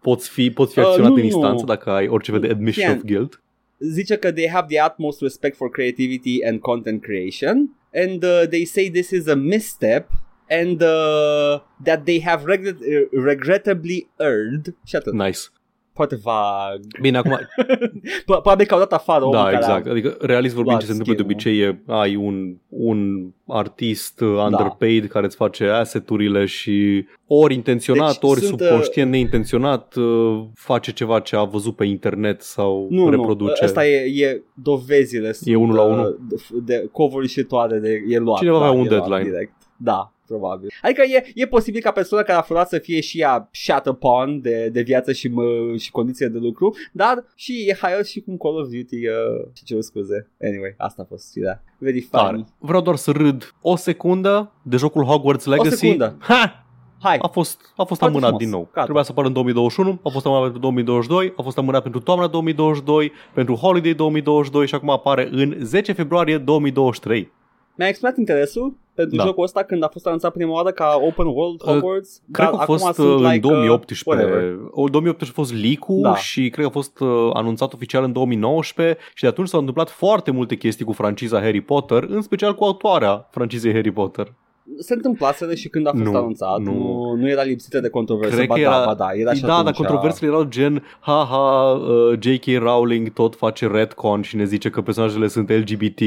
[SPEAKER 2] poți fi, poți fi acționat uh, nu, în instanță nu. dacă ai orice fel de admission Fian. of guilt
[SPEAKER 1] zice că they have the utmost respect for creativity and content creation and uh, they say this is a misstep and uh, that they have regret- regrettably earned
[SPEAKER 2] Nice
[SPEAKER 1] foarte vag.
[SPEAKER 2] Bine, acum... [laughs]
[SPEAKER 1] Probabil că au dat afară
[SPEAKER 2] Da, exact. Adică, realist vorbind, ce se întâmplă de obicei e ai un, un artist uh, da. underpaid da. care îți face asset-urile și ori intenționat, deci ori sunt, uh, subconștient, neintenționat uh, face ceva ce a văzut pe internet sau nu, reproduce.
[SPEAKER 1] Nu, asta e, e dovezile.
[SPEAKER 2] E unul la unul.
[SPEAKER 1] De, de cover și toate, de, e luat.
[SPEAKER 2] Cineva da, avea un deadline. Direct.
[SPEAKER 1] Da, probabil. Adică e, e posibil ca persoana care a furat să fie și ea shut upon de, de viață și, mă, și condiții de lucru, dar și e hired și cum Call of Duty uh, și ce scuze. Anyway, asta a fost da. Very funny. Dar,
[SPEAKER 2] vreau doar să râd o secundă de jocul Hogwarts Legacy. O secundă. Ha! Hai. A fost, a fost amânat frumos. din nou. Gata. Trebuia să apară în 2021, a fost amânat pentru 2022, a fost amânat pentru toamna 2022, pentru Holiday 2022 și acum apare în 10 februarie 2023.
[SPEAKER 1] Mi-a exprimat interesul pentru da. jocul ăsta când a fost anunțat prima oară ca Open World uh, Hogwarts.
[SPEAKER 2] Uh, cred că a fost uh, în like 2018. Uh, 2018 a fost leak da. și cred că a fost uh, anunțat oficial în 2019 și de atunci s-au întâmplat foarte multe chestii cu franciza Harry Potter, în special cu autoarea francizei Harry Potter
[SPEAKER 1] se întâmplaseră și când a fost nu, anunțat, nu, nu, nu era lipsită de controverse,
[SPEAKER 2] Cred
[SPEAKER 1] ba,
[SPEAKER 2] că
[SPEAKER 1] da,
[SPEAKER 2] era,
[SPEAKER 1] ba da, era și
[SPEAKER 2] Da, dar controversele erau gen, haha, uh, J.K. Rowling tot face retcon și ne zice că personajele sunt LGBT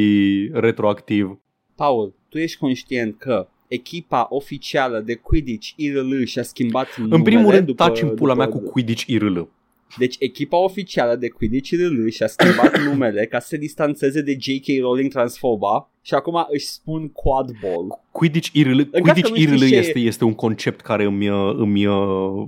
[SPEAKER 2] retroactiv.
[SPEAKER 1] Paul, tu ești conștient că echipa oficială de Quidditch IRL și-a schimbat
[SPEAKER 2] În primul rând, după, taci în pula după... mea cu Quidditch IRL.
[SPEAKER 1] Deci echipa oficială de Quidditch IRL și-a schimbat [coughs] numele ca să se distanțeze de J.K. Rowling transfoba și acum își spun quad ball.
[SPEAKER 2] Quidditch IRL, Quidditch IRL este, este un concept care îmi, îmi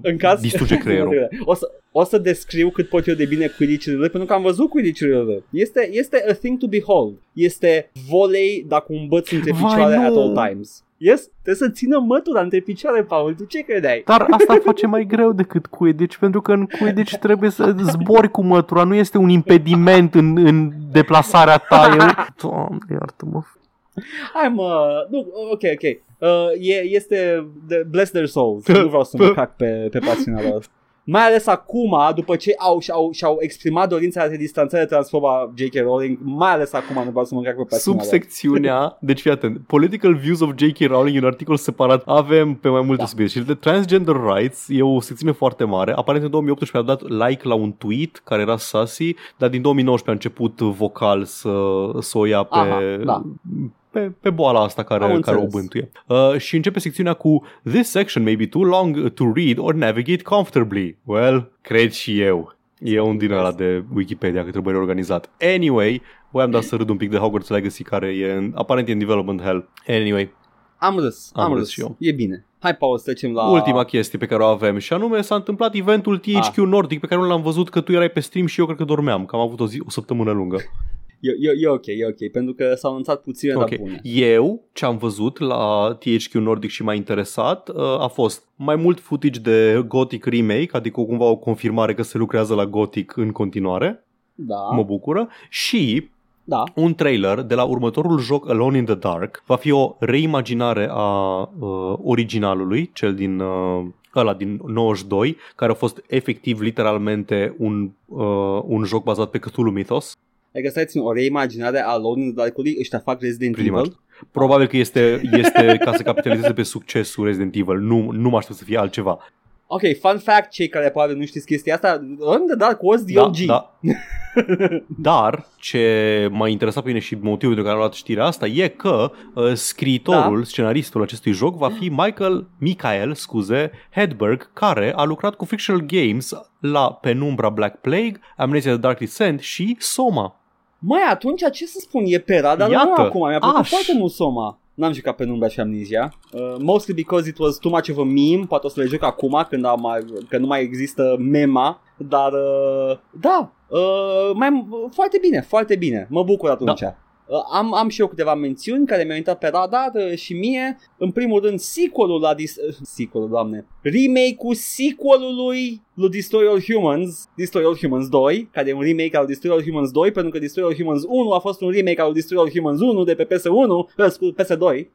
[SPEAKER 2] în caz... distruge [laughs] creierul.
[SPEAKER 1] o, să, o să descriu cât pot eu de bine Quidditch IRL pentru că am văzut Quidditch IRL. Este, este a thing to behold. Este volei dacă un băț între picioare at all times. Yes, trebuie să țină mătura între picioare, Paul, tu ce credeai?
[SPEAKER 2] Dar asta face mai greu decât Quidditch, pentru că în Quidditch trebuie să zbori cu mătura, nu este un impediment în, în deplasarea ta. Eu... Doamne, iartă-mă.
[SPEAKER 1] Hai mă, nu, ok, ok. Uh, e, este the, bless their souls. nu vreau să mă cac pe, pe pasiunea lor mai ales acum, după ce au, și-au, și-au exprimat dorința de distanțare transfoba J.K. Rowling, mai ales acum nu vreau să mă pe pasiunea
[SPEAKER 2] Subsecțiunea, deci fii atent, Political Views of J.K. Rowling e un articol separat, avem pe mai multe da. subiecte și de Transgender Rights e o secțiune foarte mare, aparent în 2018 a dat like la un tweet care era sassy, dar din 2019 a început vocal să, să o ia pe, Aha, da pe, pe boala asta care, care o bântuie. Uh, și începe secțiunea cu This section may be too long to read or navigate comfortably. Well, cred și eu. E un din ăla de Wikipedia că trebuie reorganizat. Anyway, voiam doar să râd un pic de Hogwarts Legacy care e în, aparent e în development hell. Anyway.
[SPEAKER 1] Am râs, am, am râs și eu. E bine. Hai, Paul, să trecem la...
[SPEAKER 2] Ultima chestie pe care o avem și anume s-a întâmplat eventul THQ ah. Nordic pe care nu l-am văzut că tu erai pe stream și eu cred că dormeam, că am avut o, zi, o săptămână lungă.
[SPEAKER 1] E, e, e ok, e ok, pentru că s-au anunțat puține, okay. dar bune.
[SPEAKER 2] Eu, ce am văzut la THQ Nordic și m-a interesat, uh, a fost mai mult footage de Gothic Remake, adică cumva o confirmare că se lucrează la Gothic în continuare.
[SPEAKER 1] Da.
[SPEAKER 2] Mă bucură. Și
[SPEAKER 1] da.
[SPEAKER 2] un trailer de la următorul joc Alone in the Dark. Va fi o reimaginare a uh, originalului, cel din... Uh, ăla din 92, care a fost efectiv literalmente un, uh, un joc bazat pe Cthulhu Mythos.
[SPEAKER 1] Adică stai țin, o reimaginare a Lone in the Dark ăștia fac Resident Pretty Evil? Much.
[SPEAKER 2] Probabil că este, este ca să capitalizeze pe succesul Resident Evil. Nu, nu mă aștept să fie altceva.
[SPEAKER 1] Ok, fun fact, cei care poate nu știți chestia asta, Alone in the Dark was the
[SPEAKER 2] Da,
[SPEAKER 1] OG.
[SPEAKER 2] da. [laughs] Dar ce m-a interesat pe mine și motivul de care am luat știrea asta e că uh, scriitorul,
[SPEAKER 1] Da.
[SPEAKER 2] scenaristul acestui joc va fi Michael, Michael, scuze, Hedberg, care a lucrat cu Fictional Games la Penumbra Black Plague, Amnesia The Dark Descent și Soma.
[SPEAKER 1] Mai atunci, ce să spun, e pe radar
[SPEAKER 2] Iată,
[SPEAKER 1] meu acum, mi-a plăcut
[SPEAKER 2] aș.
[SPEAKER 1] foarte mult Soma. N-am jucat pe Numbra și Amnesia. Uh, mostly because it was too much of a meme. Poate o să le joc acum când am mai, că nu mai există mema. Dar uh, da, uh, mai, foarte bine, foarte bine. Mă bucur atunci. Uh, am, am și eu câteva mențiuni care mi-au intrat pe radar uh, și mie, în primul rând, sequelul la dis- uh, sequelul, doamne, remake-ul sequelului lui Destroy All Humans, Destroy All Humans 2, care e un remake al Destroy All Humans 2, pentru că Destroy All Humans 1 a fost un remake al Destroy All Humans 1 de pe PS1, uh, scu- PS2.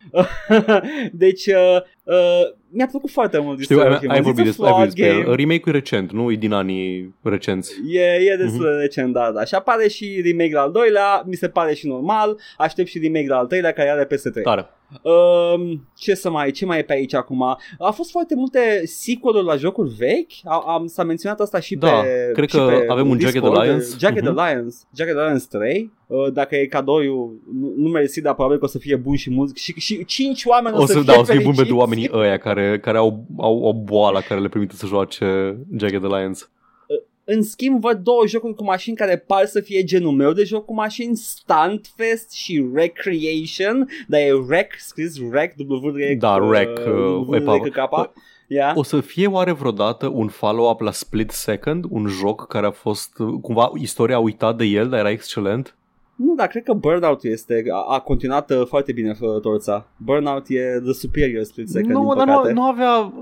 [SPEAKER 1] deci, uh, uh, mi-a plăcut foarte mult
[SPEAKER 2] Știu,
[SPEAKER 1] Destroy
[SPEAKER 2] ai,
[SPEAKER 1] All Humans.
[SPEAKER 2] ai vorbit,
[SPEAKER 1] It's a
[SPEAKER 2] despre, ai vorbit
[SPEAKER 1] flawed
[SPEAKER 2] despre el.
[SPEAKER 1] game.
[SPEAKER 2] Remake-ul e recent, nu e din anii recenți.
[SPEAKER 1] E, e destul de recent, da, da. Și apare și remake la al doilea, mi se pare și normal. Aștept și remake la al treilea care are PS3.
[SPEAKER 2] Tare.
[SPEAKER 1] Um, ce să mai, ce mai e pe aici acum? A fost foarte multe sequel la jocuri vechi. A, am, s-a menționat asta și
[SPEAKER 2] Da,
[SPEAKER 1] pe
[SPEAKER 2] cred
[SPEAKER 1] și
[SPEAKER 2] că
[SPEAKER 1] pe
[SPEAKER 2] avem un
[SPEAKER 1] Discord.
[SPEAKER 2] Jagged Alliance.
[SPEAKER 1] Jagged
[SPEAKER 2] Mhm.
[SPEAKER 1] Alliance, Jagged Alliance 3. Uh, dacă e cadoiul, nu, nu mersi, dar probabil că o să fie bun și mult. Și, și 5 oameni o,
[SPEAKER 2] O să,
[SPEAKER 1] fie
[SPEAKER 2] da, o să fie bun
[SPEAKER 1] fericiți.
[SPEAKER 2] pentru oamenii ăia care, care au, au o boală care le permite să joace Jagged Alliance.
[SPEAKER 1] În schimb, văd două jocuri cu mașini care par să fie genul meu de joc cu mașini, Stuntfest și Recreation, dar e Rec, scris Rec, W
[SPEAKER 2] Da, Rec, uh, e pa-
[SPEAKER 1] K. Yeah.
[SPEAKER 2] O să fie oare vreodată un follow-up la Split Second, un joc care a fost, uh, cumva, istoria a uitat de el, dar era excelent?
[SPEAKER 1] Nu, dar cred că Burnout este, a, a continuat uh, foarte bine fă, torța. Burnout e the superior split second,
[SPEAKER 2] nu,
[SPEAKER 1] din
[SPEAKER 2] dar
[SPEAKER 1] păcate.
[SPEAKER 2] nu, nu avea...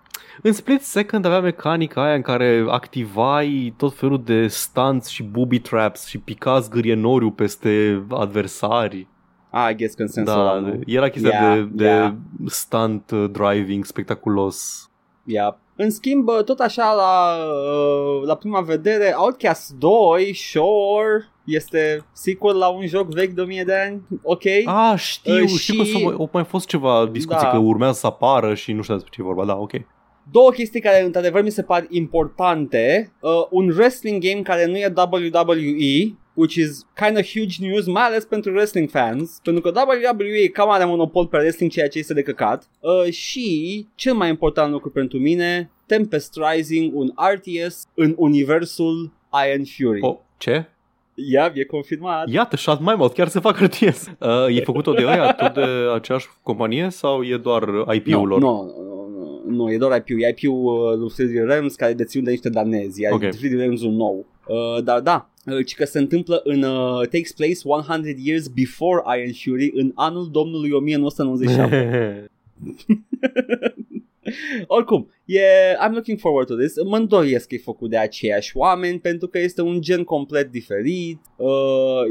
[SPEAKER 2] În Split Second avea mecanica aia în care activai tot felul de stunts și booby traps și pica zgârienoriu peste adversari.
[SPEAKER 1] Ah, I guess că în sensul
[SPEAKER 2] Da,
[SPEAKER 1] ăla, nu?
[SPEAKER 2] era chestia
[SPEAKER 1] Yeah,
[SPEAKER 2] de, de
[SPEAKER 1] yeah.
[SPEAKER 2] stunt uh, driving spectaculos.
[SPEAKER 1] Yeah. În schimb, uh, tot așa la, uh, la prima vedere, Outcast 2, sure, este sequel la un joc vechi de 1000 de ani, ok.
[SPEAKER 2] Ah, știu,
[SPEAKER 1] Uh,
[SPEAKER 2] știu că
[SPEAKER 1] și-
[SPEAKER 2] s-a mai, au mai fost ceva discuții
[SPEAKER 1] Da.
[SPEAKER 2] că urmează să apară și nu știu despre ce e vorba, da, ok.
[SPEAKER 1] Două chestii care într-adevăr mi se par importante. Uh, un wrestling game care nu e WWE, which is kind of huge news, mai ales pentru wrestling fans, pentru că WWE cam are monopol pe wrestling, ceea ce este de căcat. Uh, și, cel mai important lucru pentru mine, Tempest Rising, un RTS în universul Iron Fury.
[SPEAKER 2] Oh, ce?
[SPEAKER 1] Ia, e confirmat.
[SPEAKER 2] Iată, Shut My Mouth, chiar se fac RTS. Uh, e făcut-o de ăia, tot de aceeași companie sau e doar IP-ul lor?
[SPEAKER 1] Nu, nu, nu, nu, e doar IP-ul. E IP-ul uh, lui 3D Realms care e deținut de niște danezi. E
[SPEAKER 2] Ok.
[SPEAKER 1] 3D Realms un nou. Uh, dar da, uh, ci că se întâmplă în uh, takes place 100 years before Iron Fury în anul domnului [laughs] 1997. [laughs] Oricum, e, I'm looking forward to this. Mă îndoiesc că e făcut de aceiași oameni pentru că este un gen complet diferit. Uh,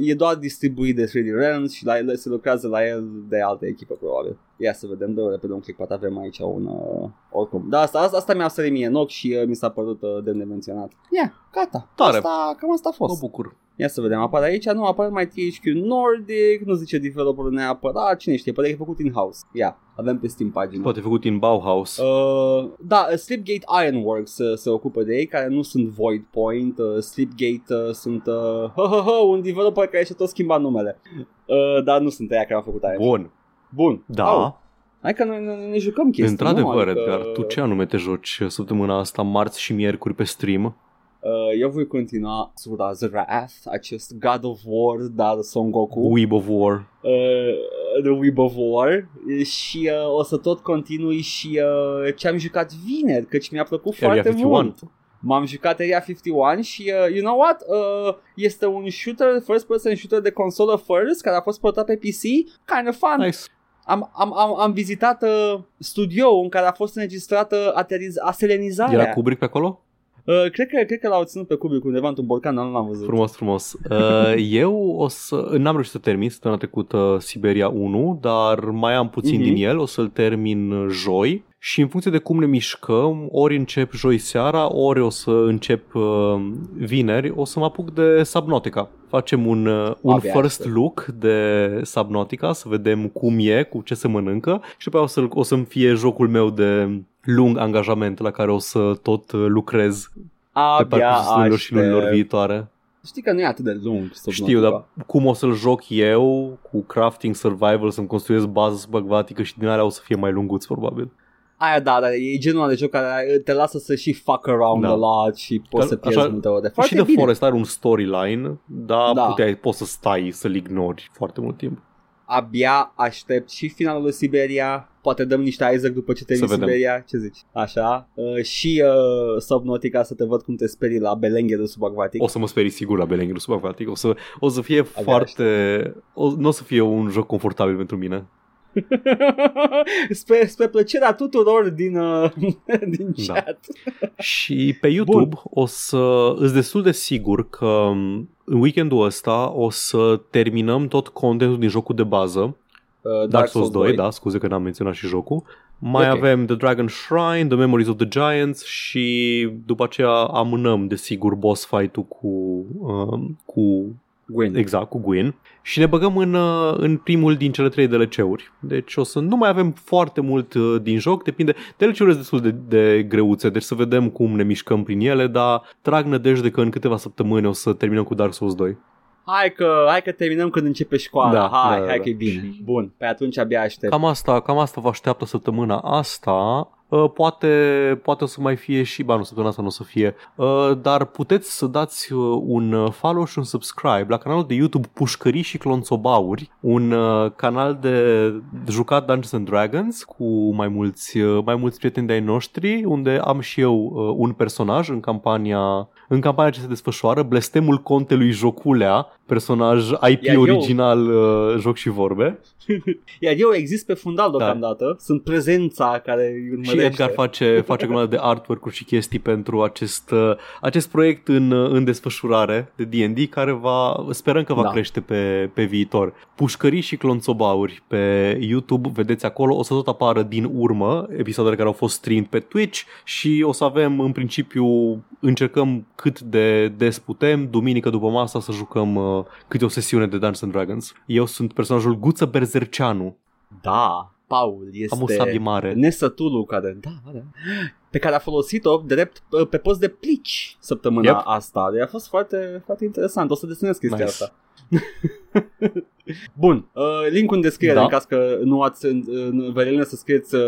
[SPEAKER 1] e doar distribuit de 3D Realms și la el, se lucrează la el de altă echipă probabil. Ia să vedem, dă repede un click, poate avem aici un... Uh, oricum, da, asta, asta, asta mi-a sărit mie în ochi și uh, mi s-a părut uh, de nemenționat. Ia, gata.
[SPEAKER 2] Tare.
[SPEAKER 1] Asta, cam asta a
[SPEAKER 2] Mă
[SPEAKER 1] fost.
[SPEAKER 2] bucur.
[SPEAKER 1] Ia să vedem, apare aici, nu, apare mai THQ Nordic, nu zice developerul neapărat, cine știe, poate că e făcut in-house. Ia, avem pe Steam pagina.
[SPEAKER 2] Poate făcut în Bauhaus.
[SPEAKER 1] Uh, da, Slipgate Ironworks uh, se ocupă de ei, care nu sunt Void Point. Uh, Slipgate uh, sunt uh, ho, ho, ho, un developer care și-a tot schimbat numele. Uh, dar nu sunt ei care au făcut aia.
[SPEAKER 2] Bun.
[SPEAKER 1] Bun.
[SPEAKER 2] Da.
[SPEAKER 1] Au. Hai că noi ne, ne jucăm chestii,
[SPEAKER 2] Într-adevăr,
[SPEAKER 1] nu? Adică,
[SPEAKER 2] Edgar, tu ce anume te joci săptămâna asta, marți și miercuri pe stream?
[SPEAKER 1] Uh, eu voi continua Sura's Wrath, acest God of War, dar Son Goku.
[SPEAKER 2] Weeb of War.
[SPEAKER 1] uh, The Web of War și uh, o să tot continui și uh, ce am jucat vineri, căci mi-a plăcut
[SPEAKER 2] Area
[SPEAKER 1] foarte
[SPEAKER 2] 51.
[SPEAKER 1] mult. M-am jucat Area 51 și uh, you know what? Uh, este un shooter, first person shooter de consolă first care a fost portat pe PC, kind of fun.
[SPEAKER 2] Nice.
[SPEAKER 1] Am, am, am, am vizitat uh, studio în care a fost înregistrată ateriz- aselenizarea.
[SPEAKER 2] Era Kubrick pe acolo?
[SPEAKER 1] Uh, cred, că, cred că l-au ținut pe Kubrick undeva într-un borcan, dar nu l-am văzut.
[SPEAKER 2] Frumos, frumos. Uh, [laughs] eu o să... N-am reușit să termin săptămâna trecută Siberia 1, dar mai am puțin
[SPEAKER 1] Mhm.
[SPEAKER 2] din el, o să-l termin joi și în funcție de cum ne mișcăm, ori încep joi seara, ori o să încep uh, vineri, o să mă apuc de Subnautica. Facem un, uh, un
[SPEAKER 1] Abia
[SPEAKER 2] first
[SPEAKER 1] aștept.
[SPEAKER 2] look de Subnautica, să vedem cum e, cu ce se mănâncă și după aia o, să, o să-mi fie jocul meu de lung angajament la care o să tot uh, lucrez pe
[SPEAKER 1] Abia
[SPEAKER 2] parcursul lunilor și lunilor
[SPEAKER 1] aștept.
[SPEAKER 2] viitoare.
[SPEAKER 1] Știi că nu e atât de lung
[SPEAKER 2] Știu,
[SPEAKER 1] Subnautica.
[SPEAKER 2] dar cum o să-l joc eu cu crafting, survival, să-mi construiesc bază subacvatică și din alea o să fie mai lunguț, probabil.
[SPEAKER 1] Aia da, dar e genul ăla de joc care te lasă să și fuck around
[SPEAKER 2] Da.
[SPEAKER 1] a lot și poți
[SPEAKER 2] Că-
[SPEAKER 1] să pierzi
[SPEAKER 2] așa-
[SPEAKER 1] multe ore.
[SPEAKER 2] și
[SPEAKER 1] Foarte
[SPEAKER 2] de
[SPEAKER 1] bine.
[SPEAKER 2] Forest are un storyline, dar
[SPEAKER 1] Da.
[SPEAKER 2] puteai, poți să stai, să-l ignori foarte mult timp.
[SPEAKER 1] Abia aștept și finalul lui Siberia. Poate dăm niște Isaac după ce termin
[SPEAKER 2] Să vedem.
[SPEAKER 1] Siberia. Ce zici? Așa. Uh, și uh, Subnautica să te văd cum te sperii la belengherul subacvatic.
[SPEAKER 2] O să mă sperii sigur la Belenghiul subacvatic, o să, o să fie
[SPEAKER 1] Abia
[SPEAKER 2] foarte... O, nu o să fie un joc confortabil pentru mine. [laughs]
[SPEAKER 1] spre, spre plăcerea tuturor din, uh, [laughs] din
[SPEAKER 2] Da.
[SPEAKER 1] chat.
[SPEAKER 2] Și pe YouTube o să îți destul de sigur că în weekendul ăsta o să terminăm tot contentul din jocul de bază
[SPEAKER 1] Uh,
[SPEAKER 2] Dark Souls 2, da, scuze că n-am menționat și jocul. Mai
[SPEAKER 1] Ok.
[SPEAKER 2] avem The Dragon Shrine, The Memories of the Giants și după aceea amânăm, desigur, boss fight-ul cu, um, cu
[SPEAKER 1] Gwyn.
[SPEAKER 2] exact, cu Gwyn și ne băgăm în, uh, în primul din cele trei DLC-uri. Deci o să nu mai avem foarte mult uh, din joc, depinde. DLC-urile sunt destul de, de greuțe, deci să vedem cum ne mișcăm prin ele, dar trag nădejde că în câteva săptămâni o să terminăm cu Dark Souls 2.
[SPEAKER 1] Hai că, hai că terminăm când începe școala.
[SPEAKER 2] Da,
[SPEAKER 1] hai,
[SPEAKER 2] da,
[SPEAKER 1] hai
[SPEAKER 2] da.
[SPEAKER 1] că e bine. Bun, pe atunci abia aștept.
[SPEAKER 2] Cam asta, cam asta vă așteaptă săptămâna asta. Uh, Poate, poate o să mai fie și, ba nu, săptămâna asta nu o să fie, uh, dar puteți să dați uh, un uh, follow și un subscribe la canalul de YouTube Pușcării și Clonțobauri, un uh, canal de jucat Dungeons and Dragons cu mai mulți, uh, mai mulți prieteni de-ai noștri, unde am și eu uh, un personaj în campania în campania ce se desfășoară, Blestemul Contelui Joculea, personaj IP
[SPEAKER 1] Iar eu-
[SPEAKER 2] original uh, joc și vorbe. [laughs]
[SPEAKER 1] Iar eu exist pe fundal
[SPEAKER 2] Da.
[SPEAKER 1] deocamdată. Sunt prezența care îi
[SPEAKER 2] Și
[SPEAKER 1] urmărește.
[SPEAKER 2] Edgar face, face grămadă de artwork-uri și chestii pentru acest, uh, acest proiect în, uh, în desfășurare de D&D care va, sperăm că va
[SPEAKER 1] Da.
[SPEAKER 2] crește pe, pe viitor. Pușcării și clonțobauri pe YouTube, vedeți acolo, o să tot apară din urmă episoadele care au fost streamed pe Twitch și o să avem în principiu, încercăm cât de des putem, duminică după masa să jucăm uh, câte o sesiune de Dungeons and Dragons. Eu sunt personajul Guță Berzerceanu,
[SPEAKER 1] Da, Paul este...
[SPEAKER 2] am o sabie mare.
[SPEAKER 1] Nesătulul care, da, da, pe care a folosit-o drept uh, pe post de plici săptămâna
[SPEAKER 2] Yep.
[SPEAKER 1] asta. Deci a fost foarte, foarte interesant. O să desenez chestia
[SPEAKER 2] Nice.
[SPEAKER 1] asta. Bun, uh, link în descriere
[SPEAKER 2] Da.
[SPEAKER 1] în caz că nu ați uh, uh, vă să scrieți uh,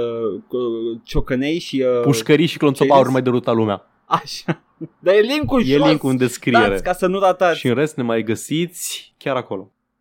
[SPEAKER 1] uh, ciocănei și... Uh,
[SPEAKER 2] Pușcării și clonțobauri
[SPEAKER 1] ce
[SPEAKER 2] mai deruta lumea.
[SPEAKER 1] Așa. Dar e linkul
[SPEAKER 2] E
[SPEAKER 1] jos.
[SPEAKER 2] linkul în descriere.
[SPEAKER 1] Dați ca să nu ratați.
[SPEAKER 2] Și în rest ne mai găsiți chiar acolo.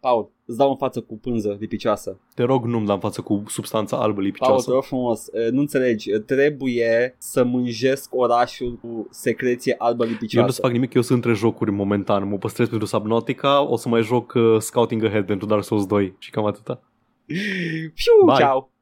[SPEAKER 1] Paul, îți dau în față cu pânză lipicioasă.
[SPEAKER 2] Te rog, nu-mi da în față cu substanța albă
[SPEAKER 1] Paul, te
[SPEAKER 2] lipicioasă.
[SPEAKER 1] rog frumos, uh, nu înțelegi, uh, trebuie să mânjesc orașul cu secreție albă
[SPEAKER 2] Eu nu
[SPEAKER 1] lipicioasă.
[SPEAKER 2] o să fac nimic, eu sunt între jocuri momentan. Mă păstrez pentru Subnautica, o să mai joc uh, Scouting Ahead pentru Dark Souls 2 și cam atâta. [laughs]
[SPEAKER 1] Piu,
[SPEAKER 2] Bye.
[SPEAKER 1] ceau!